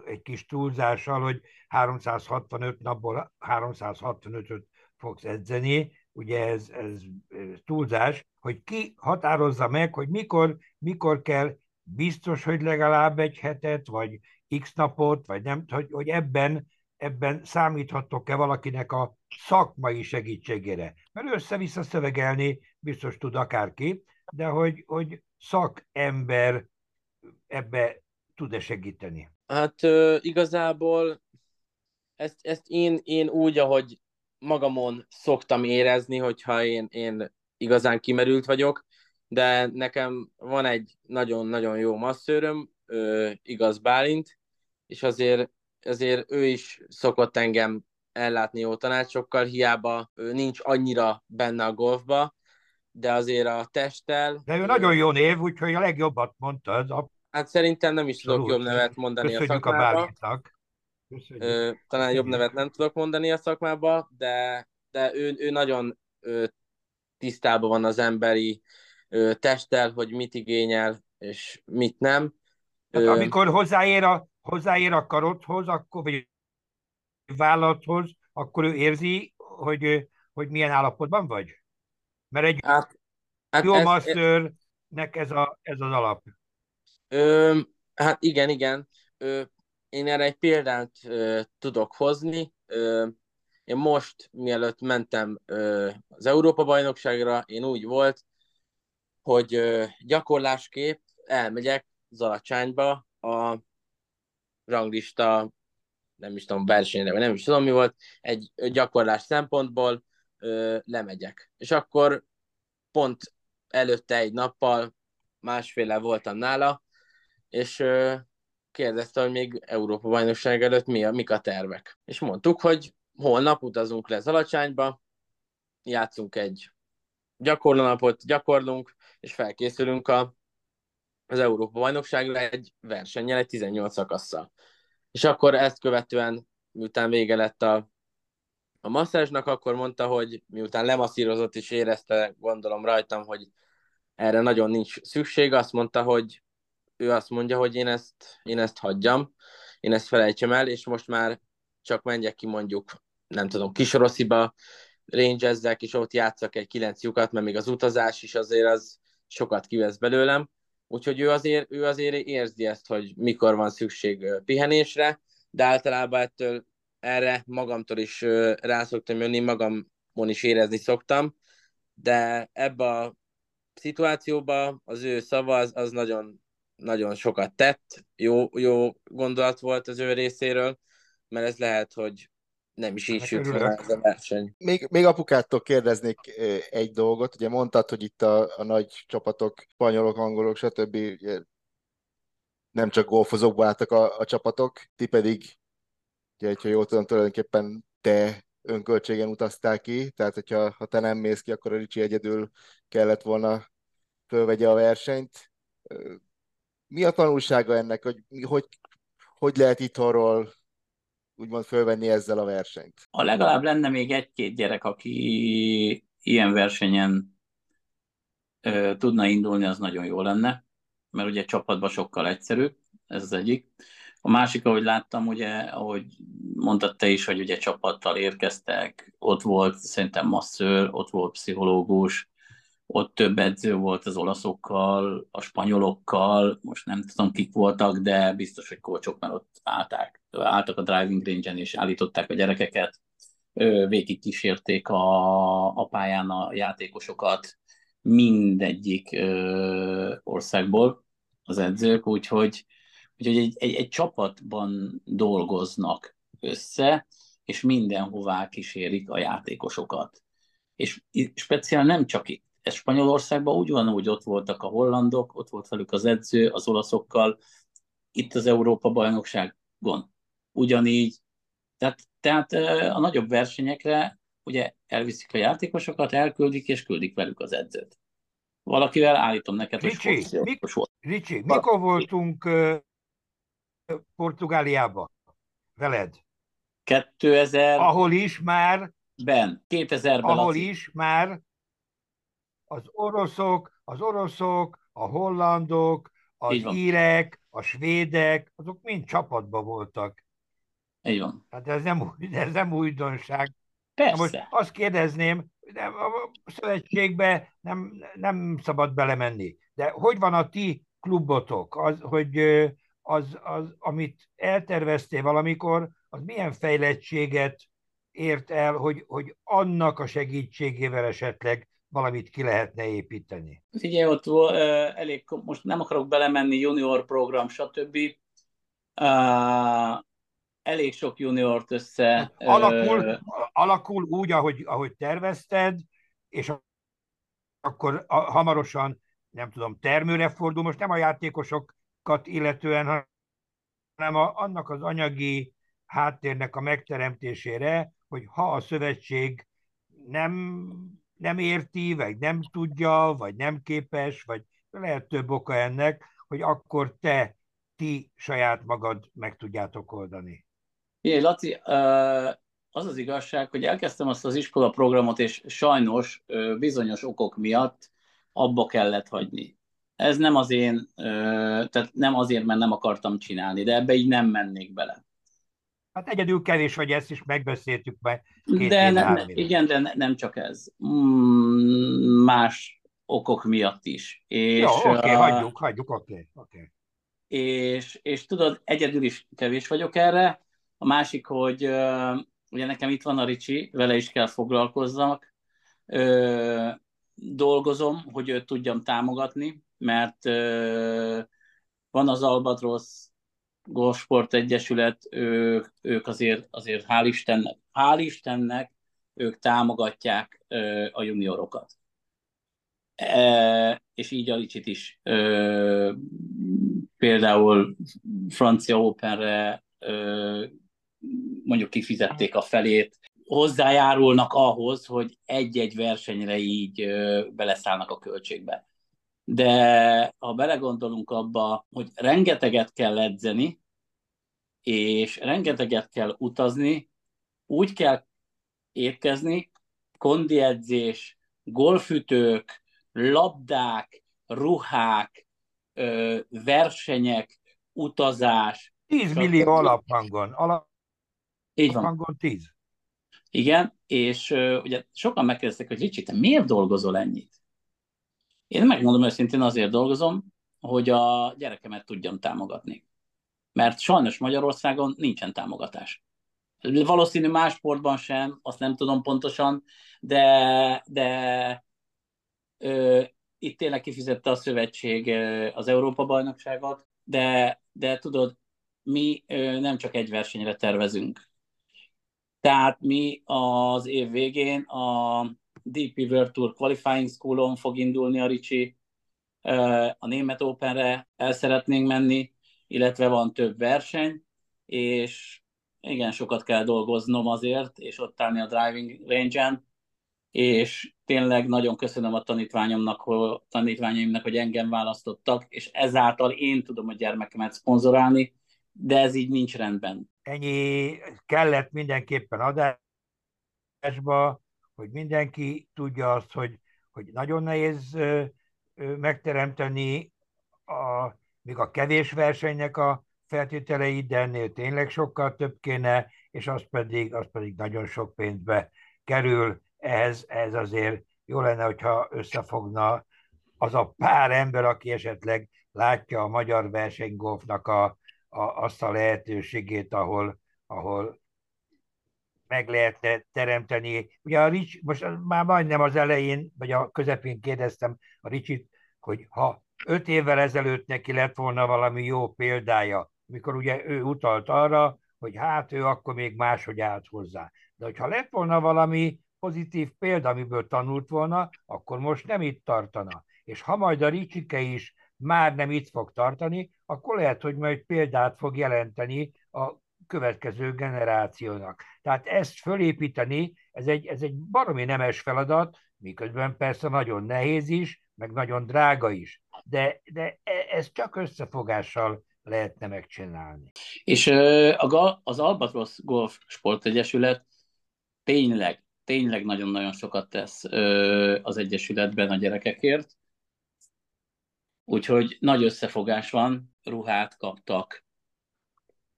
egy kis túlzással, hogy 365 napból 365-öt fogsz edzeni, ugye ez, ez túlzás, hogy ki határozza meg, hogy mikor, mikor kell biztos, hogy legalább egy hetet, vagy x napot, vagy nem, hogy, hogy ebben, ebben számíthatok-e valakinek a szakmai segítségére. Mert össze-vissza szövegelni biztos tud akárki, de hogy, hogy szakember ebbe tud-e segíteni? Hát igazából ezt, ezt én, én úgy, ahogy magamon szoktam érezni, hogyha én, én igazán kimerült vagyok, de nekem van egy nagyon-nagyon jó masszőröm, igaz Bálint, és azért, azért ő is szokott engem ellátni jó tanácsokkal, hiába ő nincs annyira benne a golfba, de azért a testtel... De ő nagyon jó név, úgyhogy a legjobbat mondtad. A... Hát szerintem nem is tudok jobb nevet mondani Köszönjük a szakmába. a. Ö, talán jobb nevet nem tudok mondani a szakmába, de, de ő, ő nagyon ö, tisztában van az emberi ö, testtel, hogy mit igényel, és mit nem. Hát, amikor hozzáér a, hozzáér a karodhoz, akkor, vagy vállalathoz, akkor ő érzi, hogy, hogy milyen állapotban vagy? Mert egy hát, hát jó ez, masszörnek ez, a, ez az alap. Ö, hát igen, igen. Ö, én erre egy példát ö, tudok hozni. Ö, én most, mielőtt mentem ö, az Európa-bajnokságra, én úgy volt, hogy ö, gyakorlásképp elmegyek Zalacsányba a ranglista, nem is tudom, versenyre, vagy nem is tudom mi volt, egy gyakorlás szempontból ö, lemegyek. És akkor pont előtte egy nappal, másféle voltam nála, és ö, kérdezte, hogy még Európa bajnokság előtt mi a, mik a tervek. És mondtuk, hogy holnap utazunk le Zalacsányba, játszunk egy gyakorlanapot, gyakorlunk, és felkészülünk a, az Európa bajnokságra egy versennyel, egy 18 szakasszal. És akkor ezt követően, miután vége lett a, a masszázsnak, akkor mondta, hogy miután lemasszírozott és érezte, gondolom rajtam, hogy erre nagyon nincs szükség, azt mondta, hogy ő azt mondja, hogy én ezt, én ezt hagyjam, én ezt felejtsem el, és most már csak menjek ki mondjuk, nem tudom, Kisorossziba, rangezzek, és ott játszak egy kilenc lyukat, mert még az utazás is azért az sokat kivesz belőlem. Úgyhogy ő azért, ő azért érzi ezt, hogy mikor van szükség pihenésre, de általában ettől erre magamtól is rá szoktam jönni, magamon is érezni szoktam, de ebbe a szituációba az ő szava az, az nagyon nagyon sokat tett, jó, jó gondolat volt az ő részéről, mert ez lehet, hogy nem is így süt ez a verseny. Még, még apukától kérdeznék egy dolgot. Ugye mondtad, hogy itt a, a nagy csapatok, spanyolok, angolok, stb. nem csak golfozókból álltak a, a csapatok, ti pedig, ugye, hogyha jól tudom, tulajdonképpen te önköltségen utaztál ki, tehát hogyha ha te nem mész ki, akkor a Ricsi egyedül kellett volna fölvegye a versenyt mi a tanulsága ennek, hogy hogy, hogy lehet itthonról úgymond fölvenni ezzel a versenyt? Ha legalább lenne még egy-két gyerek, aki ilyen versenyen ö, tudna indulni, az nagyon jó lenne, mert ugye csapatban sokkal egyszerűbb, ez az egyik. A másik, ahogy láttam, ugye, ahogy mondtad te is, hogy ugye csapattal érkeztek, ott volt szerintem masször, ott volt pszichológus, ott több edző volt az olaszokkal, a spanyolokkal, most nem tudom kik voltak, de biztos, hogy kócsok, mert ott állták, álltak a driving range-en és állították a gyerekeket, végig kísérték a, a pályán a játékosokat mindegyik ö, országból az edzők, úgyhogy, úgyhogy egy, egy, egy csapatban dolgoznak össze, és mindenhová kísérik a játékosokat. És speciál nem csak itt, ez Spanyolországban úgy van, hogy ott voltak a hollandok, ott volt velük az edző, az olaszokkal, itt az Európa-bajnokságon. Ugyanígy, tehát, tehát a nagyobb versenyekre ugye elviszik a játékosokat, elküldik, és küldik velük az edzőt. Valakivel állítom neked, hogy Ricsi, mik, volt. Ricsi, mikor voltunk uh, Portugáliában veled? 2000... Ahol is már... Ben, 2000-ben. Ahol Laci. is már az oroszok, az oroszok, a hollandok, az írek, a svédek, azok mind csapatban voltak. Így van. Hát ez nem, ez nem újdonság. Persze. most azt kérdezném, de a szövetségbe nem, nem szabad belemenni. De hogy van a ti klubotok? Az, hogy az, az, amit elterveztél valamikor, az milyen fejlettséget ért el, hogy, hogy annak a segítségével esetleg valamit ki lehetne építeni? Figyelj, ott uh, elég, most nem akarok belemenni, junior program, stb. Uh, elég sok juniort össze... Alakul, uh, alakul úgy, ahogy, ahogy tervezted, és akkor a, hamarosan, nem tudom, termőre fordul, most nem a játékosokat illetően, hanem a, annak az anyagi háttérnek a megteremtésére, hogy ha a szövetség nem nem érti, vagy nem tudja, vagy nem képes, vagy lehet több oka ennek, hogy akkor te, ti saját magad meg tudjátok oldani. Igen, Laci, az az igazság, hogy elkezdtem azt az iskola programot, és sajnos bizonyos okok miatt abba kellett hagyni. Ez nem az én, tehát nem azért, mert nem akartam csinálni, de ebbe így nem mennék bele. Hát egyedül kevés vagy, ezt is megbeszéltük meg. De ne, ne, igen, de ne, nem csak ez. Mm, más okok miatt is. És, Jó, oké, okay, uh, hagyjuk, hagyjuk, oké. Okay, okay. És, és tudod, egyedül is kevés vagyok erre. A másik, hogy uh, ugye nekem itt van a Ricsi, vele is kell foglalkozzak. Uh, dolgozom, hogy őt tudjam támogatni, mert uh, van az Albatrosz Golfsport Egyesület, ők, ők azért, azért hál' Istennek, hál' Istennek ők támogatják ö, a juniorokat. E, és így Alicsit is ö, például Francia Openre ö, mondjuk kifizették a felét, hozzájárulnak ahhoz, hogy egy-egy versenyre így ö, beleszállnak a költségbe de ha belegondolunk abba, hogy rengeteget kell edzeni, és rengeteget kell utazni, úgy kell étkezni, kondiedzés, golfütők, labdák, ruhák, versenyek, utazás. 10 millió alaphangon. Alap... Így van. Alaphangon 10. Igen, és uh, ugye sokan megkérdeztek, hogy Ricsi, te miért dolgozol ennyit? Én megmondom őszintén azért dolgozom, hogy a gyerekemet tudjam támogatni. Mert sajnos Magyarországon nincsen támogatás. Valószínű más sportban sem, azt nem tudom pontosan, de, de ö, itt tényleg kifizette a szövetség az Európa-bajnokságot, de, de tudod, mi nem csak egy versenyre tervezünk. Tehát mi az év végén a DP World Tour Qualifying Schoolon fog indulni a Ricsi, a Német Openre el szeretnénk menni, illetve van több verseny, és igen, sokat kell dolgoznom azért, és ott állni a driving range-en, és tényleg nagyon köszönöm a tanítványomnak, hogy, tanítványaimnak, hogy engem választottak, és ezáltal én tudom a gyermekemet szponzorálni, de ez így nincs rendben. Ennyi kellett mindenképpen adásba, hogy mindenki tudja azt, hogy, hogy nagyon nehéz megteremteni a, még a kevés versenynek a feltételeit, de ennél tényleg sokkal több kéne, és az pedig, az pedig nagyon sok pénzbe kerül. Ehhez, ez azért jó lenne, hogyha összefogna az a pár ember, aki esetleg látja a magyar versenygolfnak a, a, azt a lehetőségét, ahol, ahol meg lehetne teremteni. Ugye a Rich, most már majdnem az elején, vagy a közepén kérdeztem a Ricsit, hogy ha öt évvel ezelőtt neki lett volna valami jó példája, mikor ugye ő utalt arra, hogy hát ő akkor még máshogy állt hozzá. De hogyha lett volna valami pozitív példa, amiből tanult volna, akkor most nem itt tartana. És ha majd a Ricsike is már nem itt fog tartani, akkor lehet, hogy majd példát fog jelenteni a következő generációnak. Tehát ezt fölépíteni, ez egy, ez egy baromi nemes feladat, miközben persze nagyon nehéz is, meg nagyon drága is. De, de e, ez csak összefogással lehetne megcsinálni. És az Albatrosz Golf Sportegyesület tényleg, tényleg nagyon-nagyon sokat tesz az Egyesületben a gyerekekért. Úgyhogy nagy összefogás van, ruhát kaptak,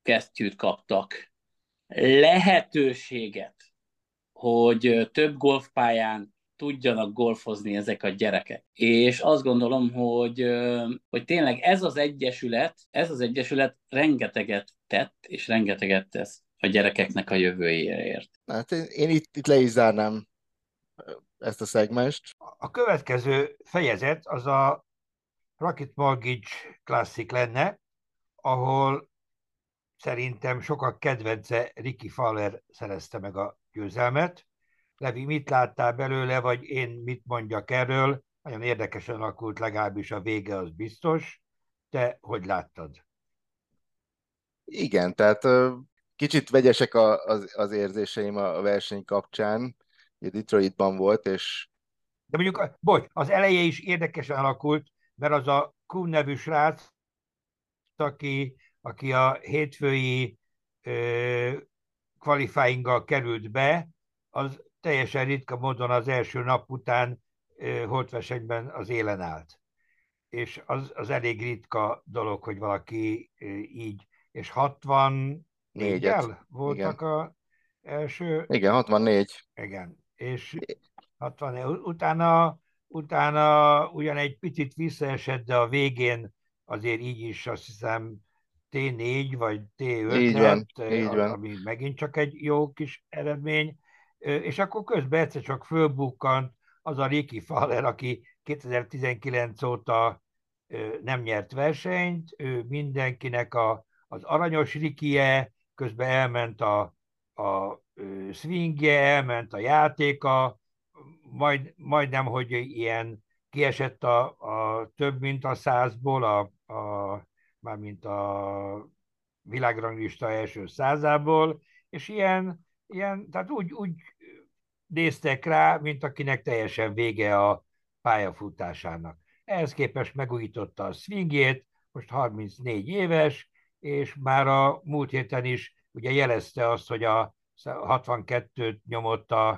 kesztyűt kaptak, lehetőséget, hogy több golfpályán tudjanak golfozni ezek a gyerekek. És azt gondolom, hogy, hogy tényleg ez az egyesület, ez az egyesület rengeteget tett, és rengeteget tesz a gyerekeknek a jövőjéért. Hát én, én itt, itt le is zárnám ezt a szegmest. A következő fejezet az a Rocket Mortgage Classic lenne, ahol szerintem sokak kedvence Ricky Fowler szerezte meg a győzelmet. Levi, mit láttál belőle, vagy én mit mondjak erről? Nagyon érdekesen alakult, legalábbis a vége az biztos. Te hogy láttad? Igen, tehát kicsit vegyesek az, az érzéseim a verseny kapcsán. Detroitban volt, és... De mondjuk, bocs, az eleje is érdekesen alakult, mert az a Kuhn nevű srác, aki, aki a hétfői qualifyinggal került be, az teljesen ritka módon az első nap után holtversenyben az élen állt. És az, az elég ritka dolog, hogy valaki így, és 64 el voltak Igen. a első... Igen, 64. Igen, és 60, utána, utána ugyan egy picit visszaesett, de a végén azért így is azt hiszem T4 vagy T5 így lett, van, így van. ami megint csak egy jó kis eredmény, és akkor közben egyszer csak fölbukkant az a Ricky Fowler, aki 2019 óta nem nyert versenyt, ő mindenkinek a, az aranyos Rikie, közben elment a, a swingje, elment a játéka, majd, majdnem, hogy ilyen kiesett a, a több mint a százból, a, a, mármint a világranglista első százából, és ilyen, ilyen tehát úgy, úgy néztek rá, mint akinek teljesen vége a pályafutásának. Ehhez képest megújította a swingjét, most 34 éves, és már a múlt héten is ugye jelezte azt, hogy a 62-t nyomott a,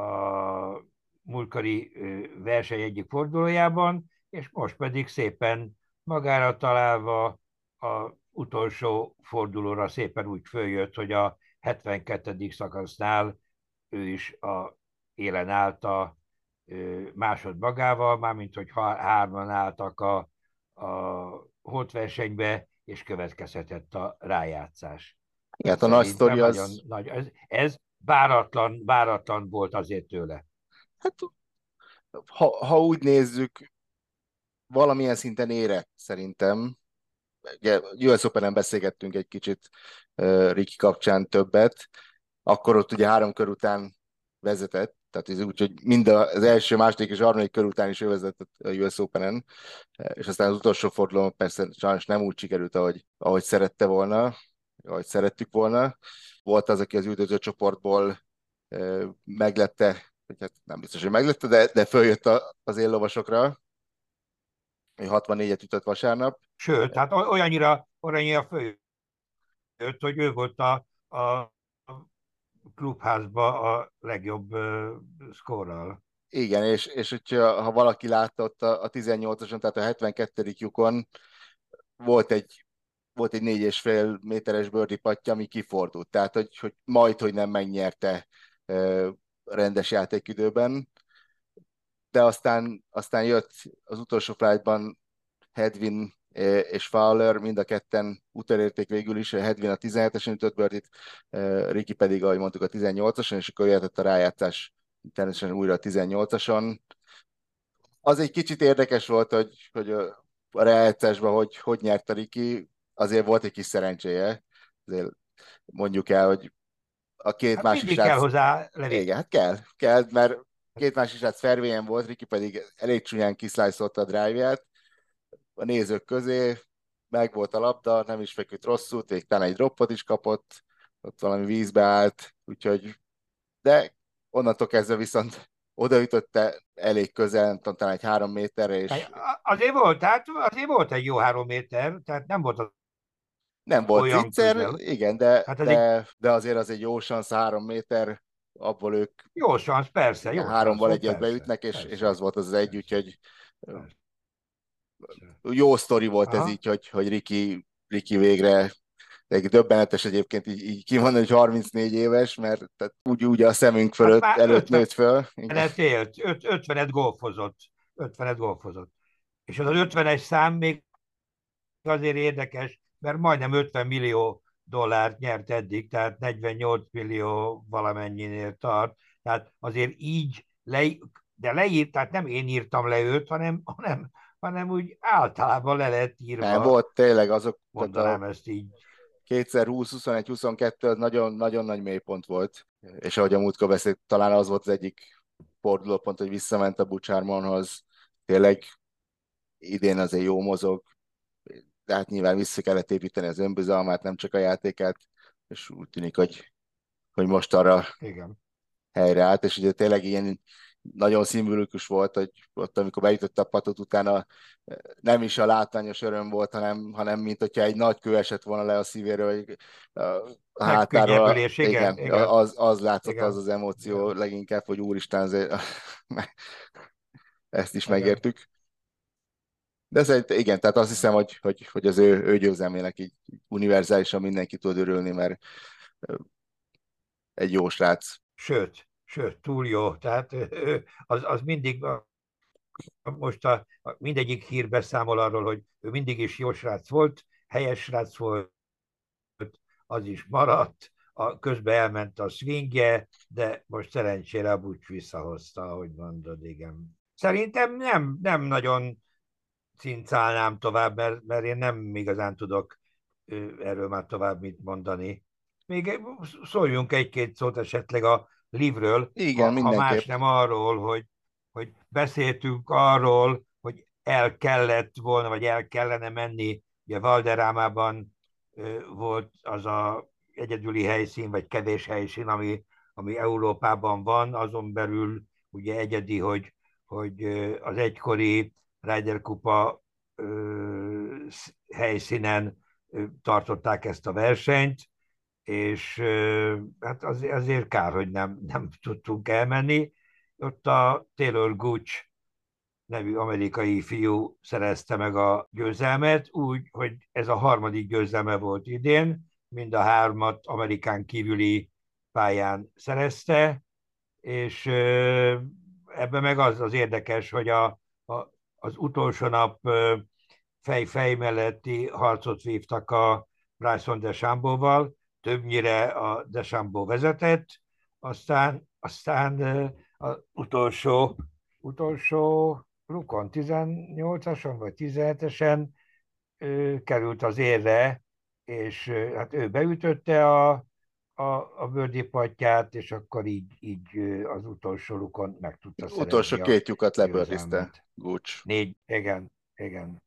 a múltkori verseny egyik fordulójában, és most pedig szépen magára találva a utolsó fordulóra szépen úgy följött, hogy a 72. szakasznál ő is a élen állt a másod magával, mármint hogy hárman álltak a, a holtversenybe, és következhetett a rájátszás. Igen, a nagy sztori az... Nagy, ez, ez váratlan, váratlan volt azért tőle. Hát, ha, ha úgy nézzük, valamilyen szinten ére szerintem. Ugye US open beszélgettünk egy kicsit uh, Riki kapcsán többet, akkor ott ugye három kör után vezetett, tehát ez úgy, hogy mind az első, második és harmadik kör után is ő vezetett a US Open-en, és aztán az utolsó fordulón persze sajnos nem úgy sikerült, ahogy, ahogy szerette volna, ahogy szerettük volna. Volt az, aki az üldöző csoportból meglette, vagy hát nem biztos, hogy meglette, de, de följött a, az éllovasokra, 64-et ütött vasárnap. Sőt, hát olyannyira, olyannyira följött hogy ő volt a, a klubházba a legjobb uh, szkorral. Igen, és, és hogyha, ha valaki látta ott a, a 18-ason, tehát a 72. lyukon volt egy volt egy négy és fél méteres bőrdi patja, ami kifordult. Tehát, hogy, hogy majd, hogy nem megnyerte uh, rendes játékidőben. De aztán, aztán jött az utolsó flightban Hedvin és Fowler, mind a ketten utolérték végül is, Hedvin a 17-esen ütött birdit, Ricky pedig, ahogy mondtuk, a 18-ason, és akkor jöhetett a rájátszás természetesen újra a 18-ason. Az egy kicsit érdekes volt, hogy, hogy a rájátszásban hogy, hogy nyert a Ricky, azért volt egy kis szerencséje, azért mondjuk el, hogy a két hát másik srác... kell hozzá lenni. Igen, hát kell, kell, mert két másik srác fairway volt, Ricky pedig elég csúnyán kiszlájszolta a drive-ját, a nézők közé, meg volt a labda, nem is feküdt rosszul, talán egy droppot is kapott, ott valami vízbe állt, úgyhogy, de onnantól kezdve viszont odaütötte elég közel, nem tudom, talán egy három méterre, és... Azért volt, tehát azért volt egy jó három méter, tehát nem volt az nem volt zicser, igen, de, hát de, egy... de azért az egy jó szansz, három méter, abból ők... Jó szansz, persze, jó Háromval egyet beütnek, és, és az volt az, az egy, úgyhogy persze jó sztori volt Aha. ez így, hogy, hogy Riki, Riki végre egy döbbenetes egyébként így, így kimondani, hogy 34 éves, mert tehát úgy, úgy a szemünk fölött hát előtt 50, nőtt föl. 50 élt, 50-et golfozott, 50-et golfozott. És az az 50-es szám még azért érdekes, mert majdnem 50 millió dollárt nyert eddig, tehát 48 millió valamennyinél tart. Tehát azért így, le, de leírt, tehát nem én írtam le őt, hanem, hanem hanem úgy általában le lett írva. Nem, volt tényleg azok, mondanám a ezt így. 2020, 21, 22 az nagyon, nagyon nagy mélypont volt, és ahogy a múltkor beszélt, talán az volt az egyik fordulópont, hogy visszament a Bucsármonhoz. Tényleg idén azért jó mozog, de hát nyilván vissza kellett építeni az önbizalmát, nem csak a játékát, és úgy tűnik, hogy, hogy most arra Igen. helyre állt, és ugye tényleg ilyen nagyon szimbolikus volt, hogy ott, amikor beütött a patot utána eh, nem is a látványos öröm volt, hanem, hanem mint hogyha egy nagy kő esett volna le a szívéről, hogy a hátáról. Igen, igen, igen. Az, az látszott igen. az az emóció igen. leginkább, hogy úristen, azért, ezt is igen. megértük. De szerintem igen, tehát azt hiszem, hogy, hogy, hogy az ő, ő győzelmének így univerzálisan mindenki tud örülni, mert egy jó srác. Sőt, sőt, túl jó. Tehát az, az mindig, most a, mindegyik hír beszámol arról, hogy ő mindig is jó srác volt, helyes srác volt, az is maradt, a, közben elment a swingje, de most szerencsére a Bucs visszahozta, ahogy mondod, igen. Szerintem nem, nem nagyon cincálnám tovább, mert, mert én nem igazán tudok erről már tovább mit mondani. Még szóljunk egy-két szót esetleg a livről, Igen, ha, ha más nem arról, hogy, hogy beszéltünk arról, hogy el kellett volna, vagy el kellene menni, ugye Valderámában volt az a egyedüli helyszín, vagy kevés helyszín, ami, ami Európában van, azon belül ugye egyedi, hogy, hogy az egykori Ryder Kupa helyszínen tartották ezt a versenyt, és hát az, azért kár, hogy nem, nem tudtunk elmenni. Ott a Taylor Gooch nevű amerikai fiú szerezte meg a győzelmet, úgy, hogy ez a harmadik győzelme volt idén, mind a hármat Amerikán kívüli pályán szerezte, és ebben meg az az érdekes, hogy a, az utolsó nap fej-fej melletti harcot vívtak a Bryson DeChambeau-val, többnyire a Desambó vezetett, aztán, aztán az utolsó, utolsó Lukon 18-ason vagy 17-esen került az érre, és hát ő beütötte a, a, a bőrdipatját, és akkor így, így az utolsó lukon meg tudta szerezni. Utolsó két lyukat lebőrdizte Gucs. Négy, igen, igen.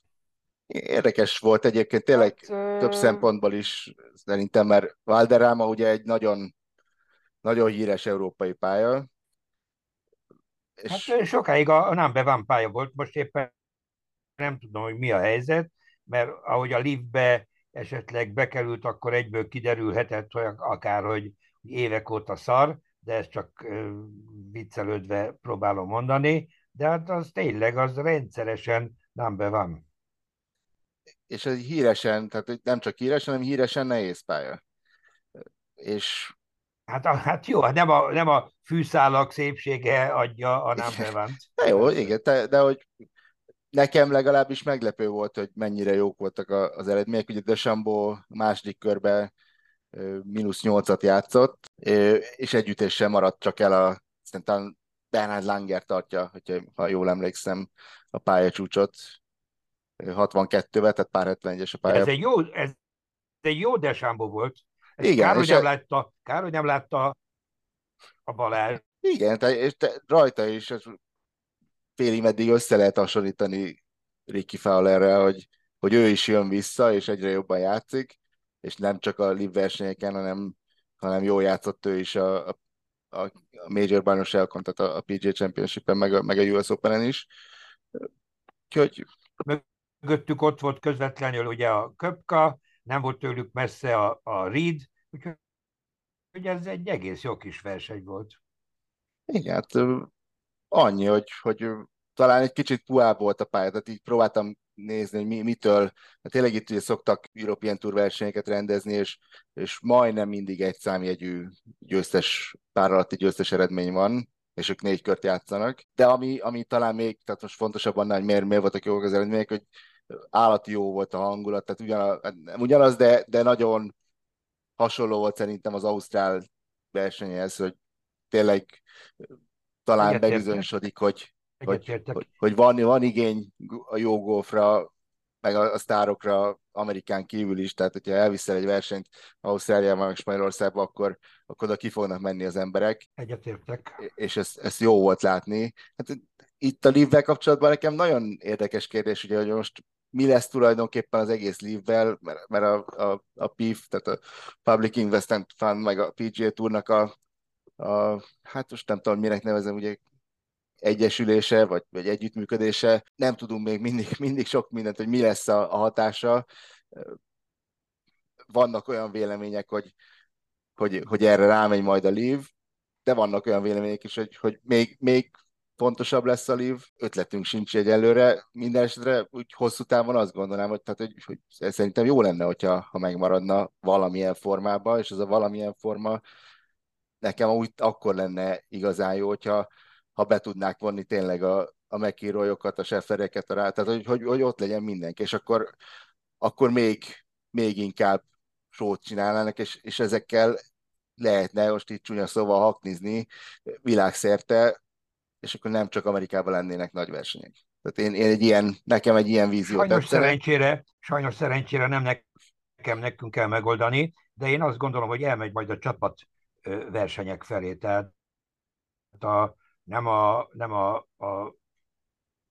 Érdekes volt egyébként tényleg hát, több szempontból is szerintem, mert Valderrama ugye egy nagyon, nagyon híres európai pálya. És... Hát sokáig a, a number one pálya volt, most éppen nem tudom, hogy mi a helyzet, mert ahogy a liftbe esetleg bekerült, akkor egyből kiderülhetett, hogy akár, hogy évek óta szar, de ezt csak viccelődve próbálom mondani, de hát az tényleg az rendszeresen number van. És ez híresen, tehát nem csak híresen, hanem híresen nehéz pálya. És Hát, hát jó, hát nem a, nem a fűszálak szépsége adja a number one Jó, igen, de, de hogy nekem legalábbis meglepő volt, hogy mennyire jók voltak az eredmények. Ugye Desambo második körben mínusz nyolcat játszott, és együttéssel maradt csak el a, szerintem Bernhard Langer tartja, hogyha, ha jól emlékszem, a pályacsúcsot 62-vel, tehát pár 71-es a pálya. Ez egy jó, ez egy jó Desambo volt. Ez Igen, kár, hogy nem, e... látta, kár, hogy nem látta a Balázs. Igen, te, és te, rajta is félig meddig össze lehet hasonlítani Ricky Fowlerrel, hogy, hogy ő is jön vissza, és egyre jobban játszik, és nem csak a live versenyeken, hanem, hanem jól játszott ő is a, a, a Major bajnokságokon, tehát a, a PGA Championship-en, meg a, meg a US Open-en is. Úgyhogy... Mögöttük ott volt közvetlenül ugye a Köpka, nem volt tőlük messze a, a Reed, úgyhogy ez egy egész jó kis verseny volt. Igen, hát annyi, hogy, hogy talán egy kicsit puhább volt a pálya, tehát így próbáltam nézni, hogy mi, mitől, hát tényleg itt ugye szoktak European Tour versenyeket rendezni, és, és majdnem mindig egy számjegyű győztes, pár alatti győztes eredmény van, és ők négy kört játszanak. De ami, ami talán még, tehát most fontosabb annál, hogy miért, miért voltak jók az eredmények, hogy állati jó volt a hangulat, tehát ugyanaz, ugyanaz de, de nagyon hasonló volt szerintem az Ausztrál versenyhez, hogy tényleg talán Egyetértek. bebizonyosodik, hogy, hogy, hogy, hogy van, van igény a jó golfra, meg a, a sztárokra Amerikán kívül is, tehát hogyha elviszel egy versenyt Ausztráliában, meg Spanyolországba, akkor, akkor oda ki fognak menni az emberek. Egyetértek. És ezt, ezt jó volt látni. Hát itt a live kapcsolatban nekem nagyon érdekes kérdés, ugye, hogy most mi lesz tulajdonképpen az egész live mert, mert a, a, a PIF, tehát a Public Investment Fund, meg a PGA Tournak a, a hát most nem tudom, minek nevezem, ugye egyesülése, vagy, vagy együttműködése. Nem tudunk még mindig, mindig sok mindent, hogy mi lesz a, a hatása. Vannak olyan vélemények, hogy, hogy, hogy erre rámegy majd a live, de vannak olyan vélemények is, hogy, hogy még, még fontosabb lesz a live, ötletünk sincs egyelőre, minden esetre úgy hosszú távon azt gondolnám, hogy, tehát, hogy, hogy szerintem jó lenne, hogyha ha megmaradna valamilyen formában, és ez a valamilyen forma nekem úgy akkor lenne igazán jó, hogyha ha be tudnák vonni tényleg a, a megírójokat, a sefereket, a rá, tehát hogy, hogy, hogy, ott legyen mindenki, és akkor, akkor még, még inkább sót csinálnának, és, és ezekkel lehetne most itt csúnya szóval haknizni világszerte, és akkor nem csak Amerikában lennének nagy versenyek. Tehát én, én egy ilyen, nekem egy ilyen vízió. Sajnos szerencsére, sajnos szerencsére nem nekem, nekünk kell megoldani, de én azt gondolom, hogy elmegy majd a csapat versenyek felé. Tehát a, nem a, nem a, a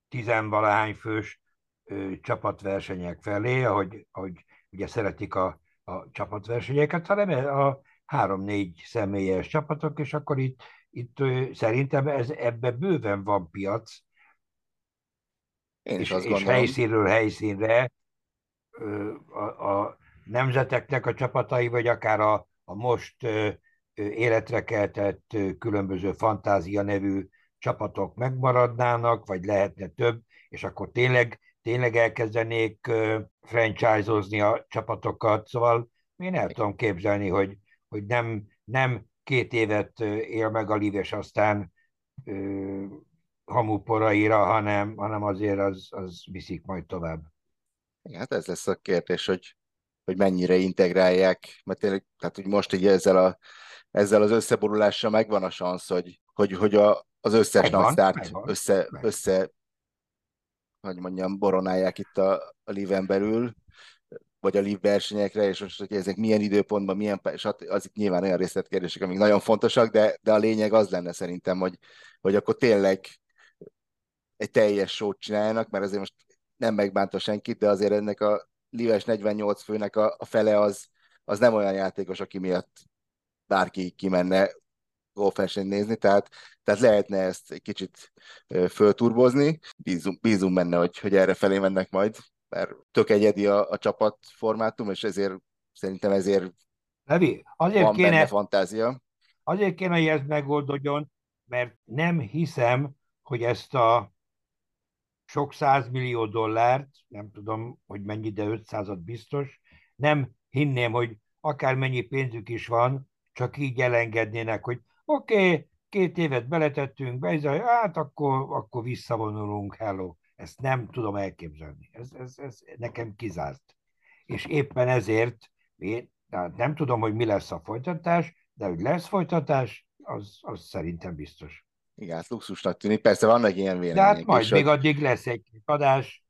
tizenvalahány fős csapatversenyek felé, ahogy, ahogy ugye szeretik a, a csapatversenyeket, hanem a három-négy személyes csapatok, és akkor itt, itt szerintem ez, ebbe bőven van piac, Én és, és helyszínről helyszínre a, a nemzeteknek a csapatai, vagy akár a, a most életre keltett különböző fantázia nevű csapatok megmaradnának, vagy lehetne több, és akkor tényleg, tényleg elkezdenék franchise-ozni a csapatokat. Szóval én el tudom képzelni, hogy, hogy nem, nem két évet él meg a líves, aztán ö, hamuporaira, hanem, hanem azért az, az viszik majd tovább. Igen, hát ez lesz a kérdés, hogy, hogy mennyire integrálják, mert tényleg, tehát hogy most így ezzel a ezzel az összeborulással megvan a szansz, hogy, hogy, hogy a, az összes nagyszárt össze, megvan. össze hogy mondjam, boronálják itt a, a live belül, vagy a live versenyekre, és most, hogy ezek milyen időpontban, milyen, és az itt nyilván olyan részletkérdések, amik nagyon fontosak, de, de a lényeg az lenne szerintem, hogy, hogy akkor tényleg egy teljes sót csináljanak, mert azért most nem megbánta senkit, de azért ennek a lives 48 főnek a, a fele az, az nem olyan játékos, aki miatt bárki kimenne golfversenyt nézni, tehát, tehát lehetne ezt egy kicsit fölturbozni. Bízunk, bízunk benne, hogy, hogy erre felé mennek majd. mert tök egyedi a, a csapatformátum, és ezért szerintem ezért Levi, azért van kéne, benne fantázia. azért kéne, hogy ez megoldódjon, mert nem hiszem, hogy ezt a sok százmillió dollárt, nem tudom, hogy mennyi, de 500 biztos, nem hinném, hogy akármennyi pénzük is van, csak így elengednének, hogy oké, okay, két évet beletettünk be, hát akkor, akkor visszavonulunk, hello. Ezt nem tudom elképzelni. Ez, ez, ez nekem kizárt. És éppen ezért én tehát nem tudom, hogy mi lesz a folytatás, de hogy lesz folytatás, az, az szerintem biztos. Igen, hát luxusnak tűnik. Persze vannak ilyen vélemények. De hát majd még hogy... addig lesz egy adás.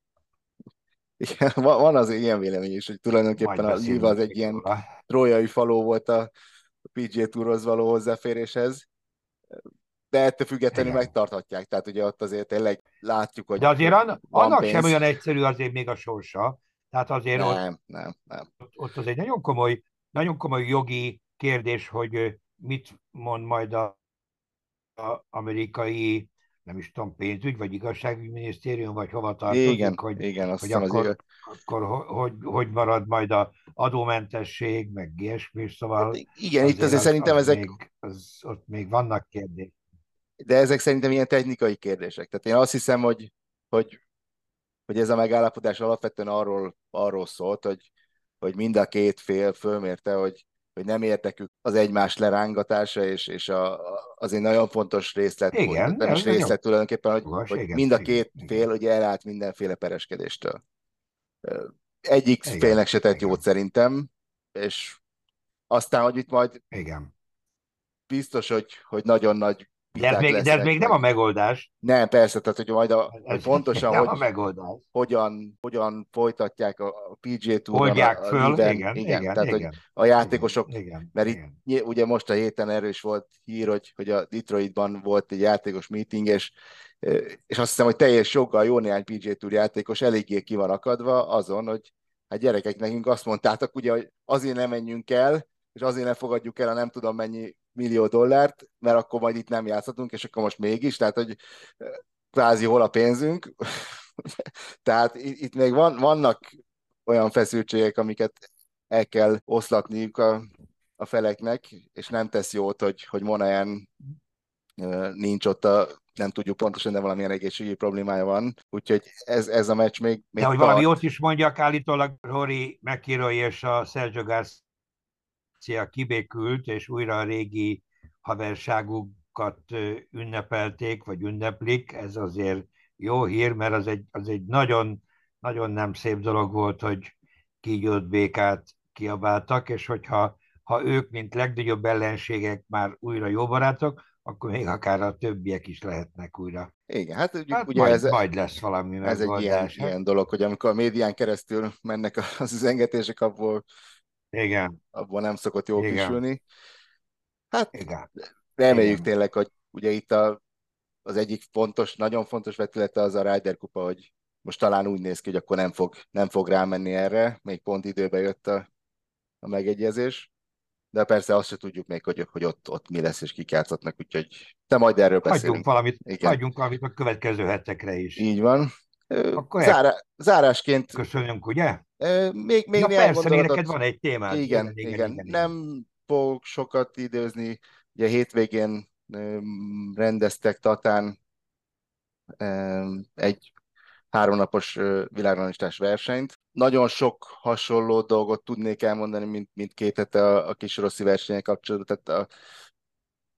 Igen, van az ilyen vélemény is, hogy tulajdonképpen a Liva az egy ilyen trójai faló volt a PGA Tourhoz való hozzáféréshez, de ettől függetlenül Igen. megtarthatják. Tehát ugye ott azért tényleg látjuk, hogy De azért an, annak pénz. sem olyan egyszerű azért még a sorsa. Tehát azért nem, ott, nem, nem. Ott, az egy nagyon komoly, nagyon komoly jogi kérdés, hogy mit mond majd a, a amerikai nem is tudom, pénzügy, vagy igazságügyminisztérium, vagy hova tartozik, igen, hogy, igen, azt hogy akkor, az akkor hogy, hogy marad majd a adómentesség, meg ilyesmi, szóval... Hát igen, itt azért az, szerintem az ezek... Még, az, ott még vannak kérdések. De ezek szerintem ilyen technikai kérdések. Tehát én azt hiszem, hogy, hogy, hogy ez a megállapodás alapvetően arról, arról szólt, hogy, hogy mind a két fél fölmérte, hogy hogy nem érdekük az egymás lerángatása, és, és a, az egy nagyon fontos részlet, igen, nem is részlet jó. tulajdonképpen, hogy, Magas, hogy igen, mind a igen, két igen. fél ugye elállt mindenféle pereskedéstől. Egyik Igen, félnek se tett igen. jót szerintem, és aztán, hogy itt majd Igen. biztos, hogy, hogy nagyon nagy De ez, még, de ez még nem a megoldás. Nem, persze, tehát hogy majd a, Ez hogy pontosan, hogy, a megoldás. hogyan, hogyan folytatják a, a PGA Touron, Oldják a, a föl, Liven, igen, igen, igen, tehát igen, hogy a játékosok, igen, igen, mert igen. itt ugye most a héten erős volt hír, hogy, hogy a Detroitban volt egy játékos meeting, és, és azt hiszem, hogy teljes joggal jó néhány PGA Tour játékos eléggé ki van akadva azon, hogy hát gyerekek, nekünk azt mondtátok, ugye, hogy azért nem menjünk el, és azért nem fogadjuk el a nem tudom mennyi millió dollárt, mert akkor majd itt nem játszhatunk, és akkor most mégis, tehát hogy kvázi hol a pénzünk. tehát itt, még van, vannak olyan feszültségek, amiket el kell oszlatniuk a, a feleknek, és nem tesz jót, hogy, hogy Monajan nincs ott a nem tudjuk pontosan, de valamilyen egészségügyi problémája van. Úgyhogy ez, ez a meccs még, még De hogy valami ott is mondjak, állítólag Rory McIlroy és a Sergio Garcia kibékült, és újra a régi haverságukat ünnepelték, vagy ünneplik. Ez azért jó hír, mert az egy, az egy nagyon, nagyon nem szép dolog volt, hogy kígyót békát kiabáltak, és hogyha ha ők, mint legnagyobb ellenségek már újra jó barátok, akkor még akár a többiek is lehetnek újra. Igen, hát, ugye, Hát ugye majd, ez, majd lesz valami ez egy ilyen, megoldás. hát. ilyen dolog, hogy amikor a médián keresztül mennek az üzengetések, abból, Igen, abból nem szokott jól Igen. kisülni. Hát igen. reméljük Igen. tényleg, hogy ugye itt a, az egyik fontos, nagyon fontos vetülete az a Ryder kupa, hogy most talán úgy néz ki, hogy akkor nem fog, nem fog rámenni erre, még pont időbe jött a, a megegyezés. De persze azt se tudjuk még, hogy, hogy ott, ott mi lesz és kik játszhatnak, úgyhogy te majd erről Hagyjunk beszélünk. valamit, Igen. hagyjunk valamit a következő hetekre is. Így van. Akkor Zárá, zárásként Köszönjük, ugye? Még, még néhány persze, neked van egy témád. Igen, igen, igen, Nem fogok sokat időzni. Ugye hétvégén rendeztek Tatán egy háromnapos világranglistás versenyt. Nagyon sok hasonló dolgot tudnék elmondani, mint, mint két hete a, a kis rossi versenyek kapcsolatban. Tehát a,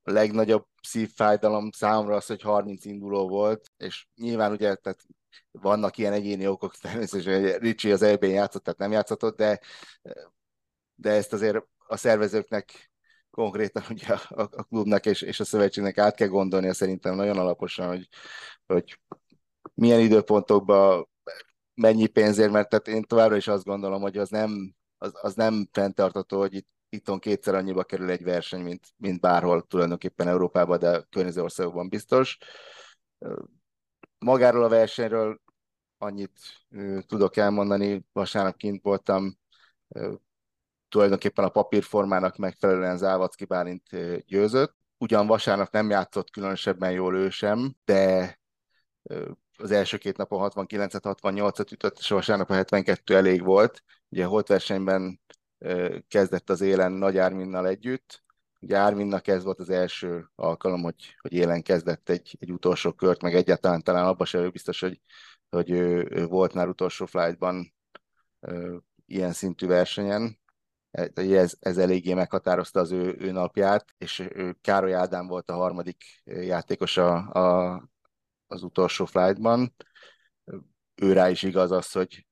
a legnagyobb szívfájdalom számomra az, hogy 30 induló volt, és nyilván ugye tehát vannak ilyen egyéni okok, természetesen Ricsi az EB-n játszott, tehát nem játszhatott, de, de ezt azért a szervezőknek konkrétan ugye a, a klubnak és, és a szövetségnek át kell gondolnia szerintem nagyon alaposan, hogy, hogy milyen időpontokban mennyi pénzért, mert tehát én továbbra is azt gondolom, hogy az nem, az, az nem fenntartató, hogy itt, itton kétszer annyiba kerül egy verseny, mint, mint bárhol tulajdonképpen Európában, de környező országokban biztos. Magáról a versenyről annyit tudok elmondani, vasárnap kint voltam, ö, tulajdonképpen a papírformának megfelelően Závacki Bálint győzött. Ugyan vasárnap nem játszott különösebben jól ő sem, de az első két napon 69-et, 68-at ütött, és vasárnap a 72 elég volt. Ugye a holt versenyben kezdett az élen Nagy Árminnal együtt. Ugye Árminnak ez volt az első alkalom, hogy, hogy élen kezdett egy, egy utolsó kört, meg egyáltalán talán abban sem biztos, hogy, hogy ő, ő volt már utolsó flightban ilyen szintű versenyen. Ez, ez eléggé meghatározta az ő, ő napját, és ő, Károly Ádám volt a harmadik játékos a, a, az utolsó flightban. Ő rá is igaz az, hogy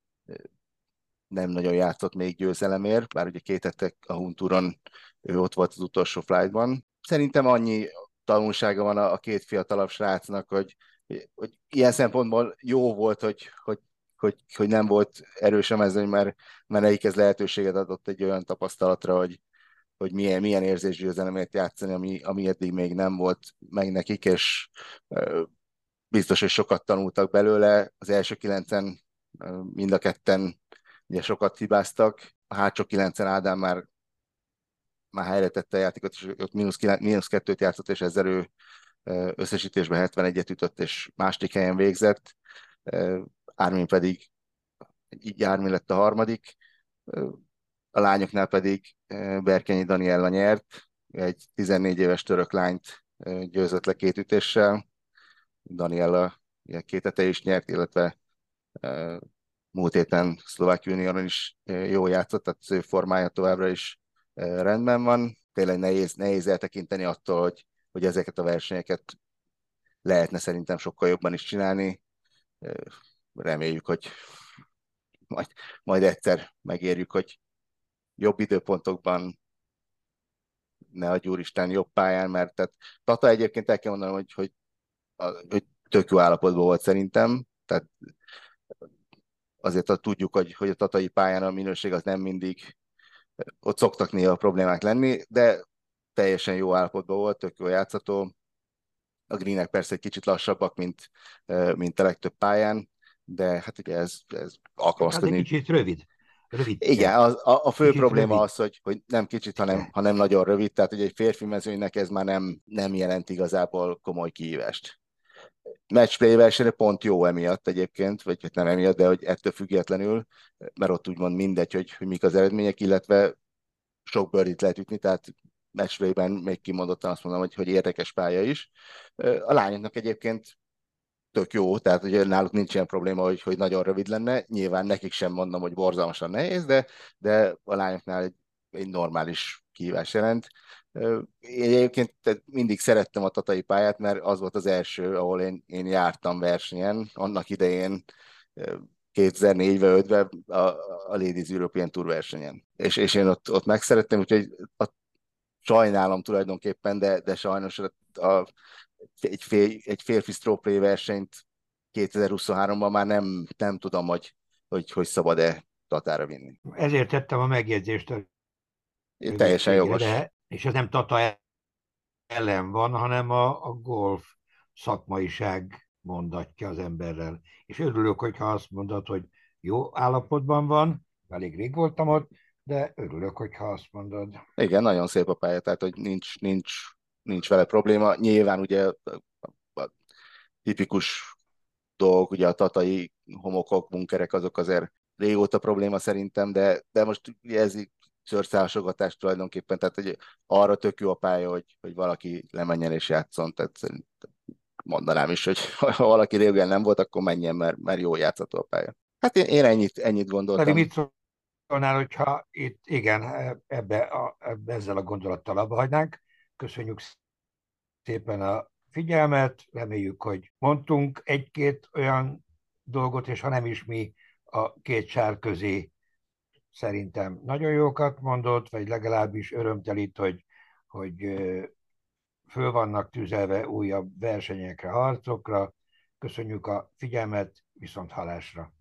nem nagyon játszott még győzelemért, bár ugye két a Hunturon ő ott volt az utolsó flightban. Szerintem annyi tanulsága van a, a két fiatalabb srácnak, hogy, hogy ilyen szempontból jó volt, hogy, hogy, hogy, hogy nem volt erős a mezőny, mert, mert nekik ez lehetőséget adott egy olyan tapasztalatra, hogy, hogy milyen, milyen érzés győzelemért játszani, ami, ami eddig még nem volt meg nekik, és biztos, hogy sokat tanultak belőle. Az első kilencen mind a ketten ugye sokat hibáztak. A hátsó kilencen Ádám már már helyre tette a játékot, és ott mínusz, mínusz kettőt játszott, és ezzel ő összesítésben 71-et ütött, és második helyen végzett. Ármin pedig, így Ármin lett a harmadik. A lányoknál pedig Berkenyi Daniella nyert, egy 14 éves török lányt győzött le két ütéssel. Daniela két is nyert, illetve múlt héten Szlovák Junioron is jó játszott, tehát az ő formája továbbra is rendben van. Tényleg nehéz, nehéz eltekinteni attól, hogy, hogy ezeket a versenyeket lehetne szerintem sokkal jobban is csinálni. Reméljük, hogy majd, majd egyszer megérjük, hogy jobb időpontokban ne a Úristen jobb pályán, mert tehát Tata egyébként el kell mondanom, hogy, hogy, hogy tök jó állapotban volt szerintem, tehát azért tudjuk, hogy, hogy a tatai pályán a minőség az nem mindig ott szoktak néha problémák lenni, de teljesen jó állapotban volt, tök jó játszható. A greenek persze egy kicsit lassabbak, mint, mint a legtöbb pályán, de hát ugye ez, ez alkalmazkodni. Hát kicsit rövid. Rövid. Igen, az, a, a fő kicsit probléma rövid. az, hogy, hogy nem kicsit, hanem, hanem nagyon rövid, tehát ugye egy férfi mezőnynek ez már nem, nem jelent igazából komoly kihívást. Matchplay versenyre pont jó emiatt egyébként, vagy hát nem emiatt, de hogy ettől függetlenül, mert ott úgymond mindegy, hogy, hogy mik az eredmények, illetve sok birdit lehet ütni, tehát matchplayben még kimondottan azt mondom, hogy, hogy érdekes pálya is. A lányoknak egyébként tök jó, tehát ugye náluk nincs ilyen probléma, hogy, hogy nagyon rövid lenne. Nyilván nekik sem mondom, hogy borzalmasan nehéz, de, de a lányoknál egy, egy normális kihívás jelent. Én egyébként mindig szerettem a tatai pályát, mert az volt az első, ahol én, én jártam versenyen, annak idején 2004-ben, 5-ben a, a Ladies European Tour versenyen. És, és én ott, ott megszerettem, úgyhogy a, sajnálom tulajdonképpen, de, de sajnos a, a, egy, fél, egy férfi stroke versenyt 2023-ban már nem, nem tudom, hogy, hogy, hogy szabad-e Tatára vinni. Ezért tettem a megjegyzést. A teljesen jogos. De, és ez nem Tata ellen van, hanem a, a golf szakmaiság mondatja az emberrel. És örülök, hogyha azt mondod, hogy jó állapotban van, elég rég voltam ott, de örülök, hogyha azt mondod. Igen, nagyon szép a pálya, tehát hogy nincs, nincs, nincs vele probléma. Nyilván ugye a tipikus dolgok, ugye a tatai homokok, bunkerek, azok azért régóta probléma szerintem, de, de most ez szőrszálasogatás tulajdonképpen, tehát hogy arra tök jó a pálya, hogy, hogy valaki lemenjen és játszon, tehát mondanám is, hogy ha valaki régen nem volt, akkor menjen, mert, mert jó játszható a pálya. Hát én, én ennyit, ennyit gondoltam. Pedig mit szólnál, hogyha itt igen, ebbe, a, ebbe ezzel a gondolattal abba hagynánk. Köszönjük szépen a figyelmet, reméljük, hogy mondtunk egy-két olyan dolgot, és ha nem is mi a két sár közé szerintem nagyon jókat mondott, vagy legalábbis örömtelít, hogy, hogy föl vannak tüzelve újabb versenyekre, harcokra. Köszönjük a figyelmet, viszont halásra!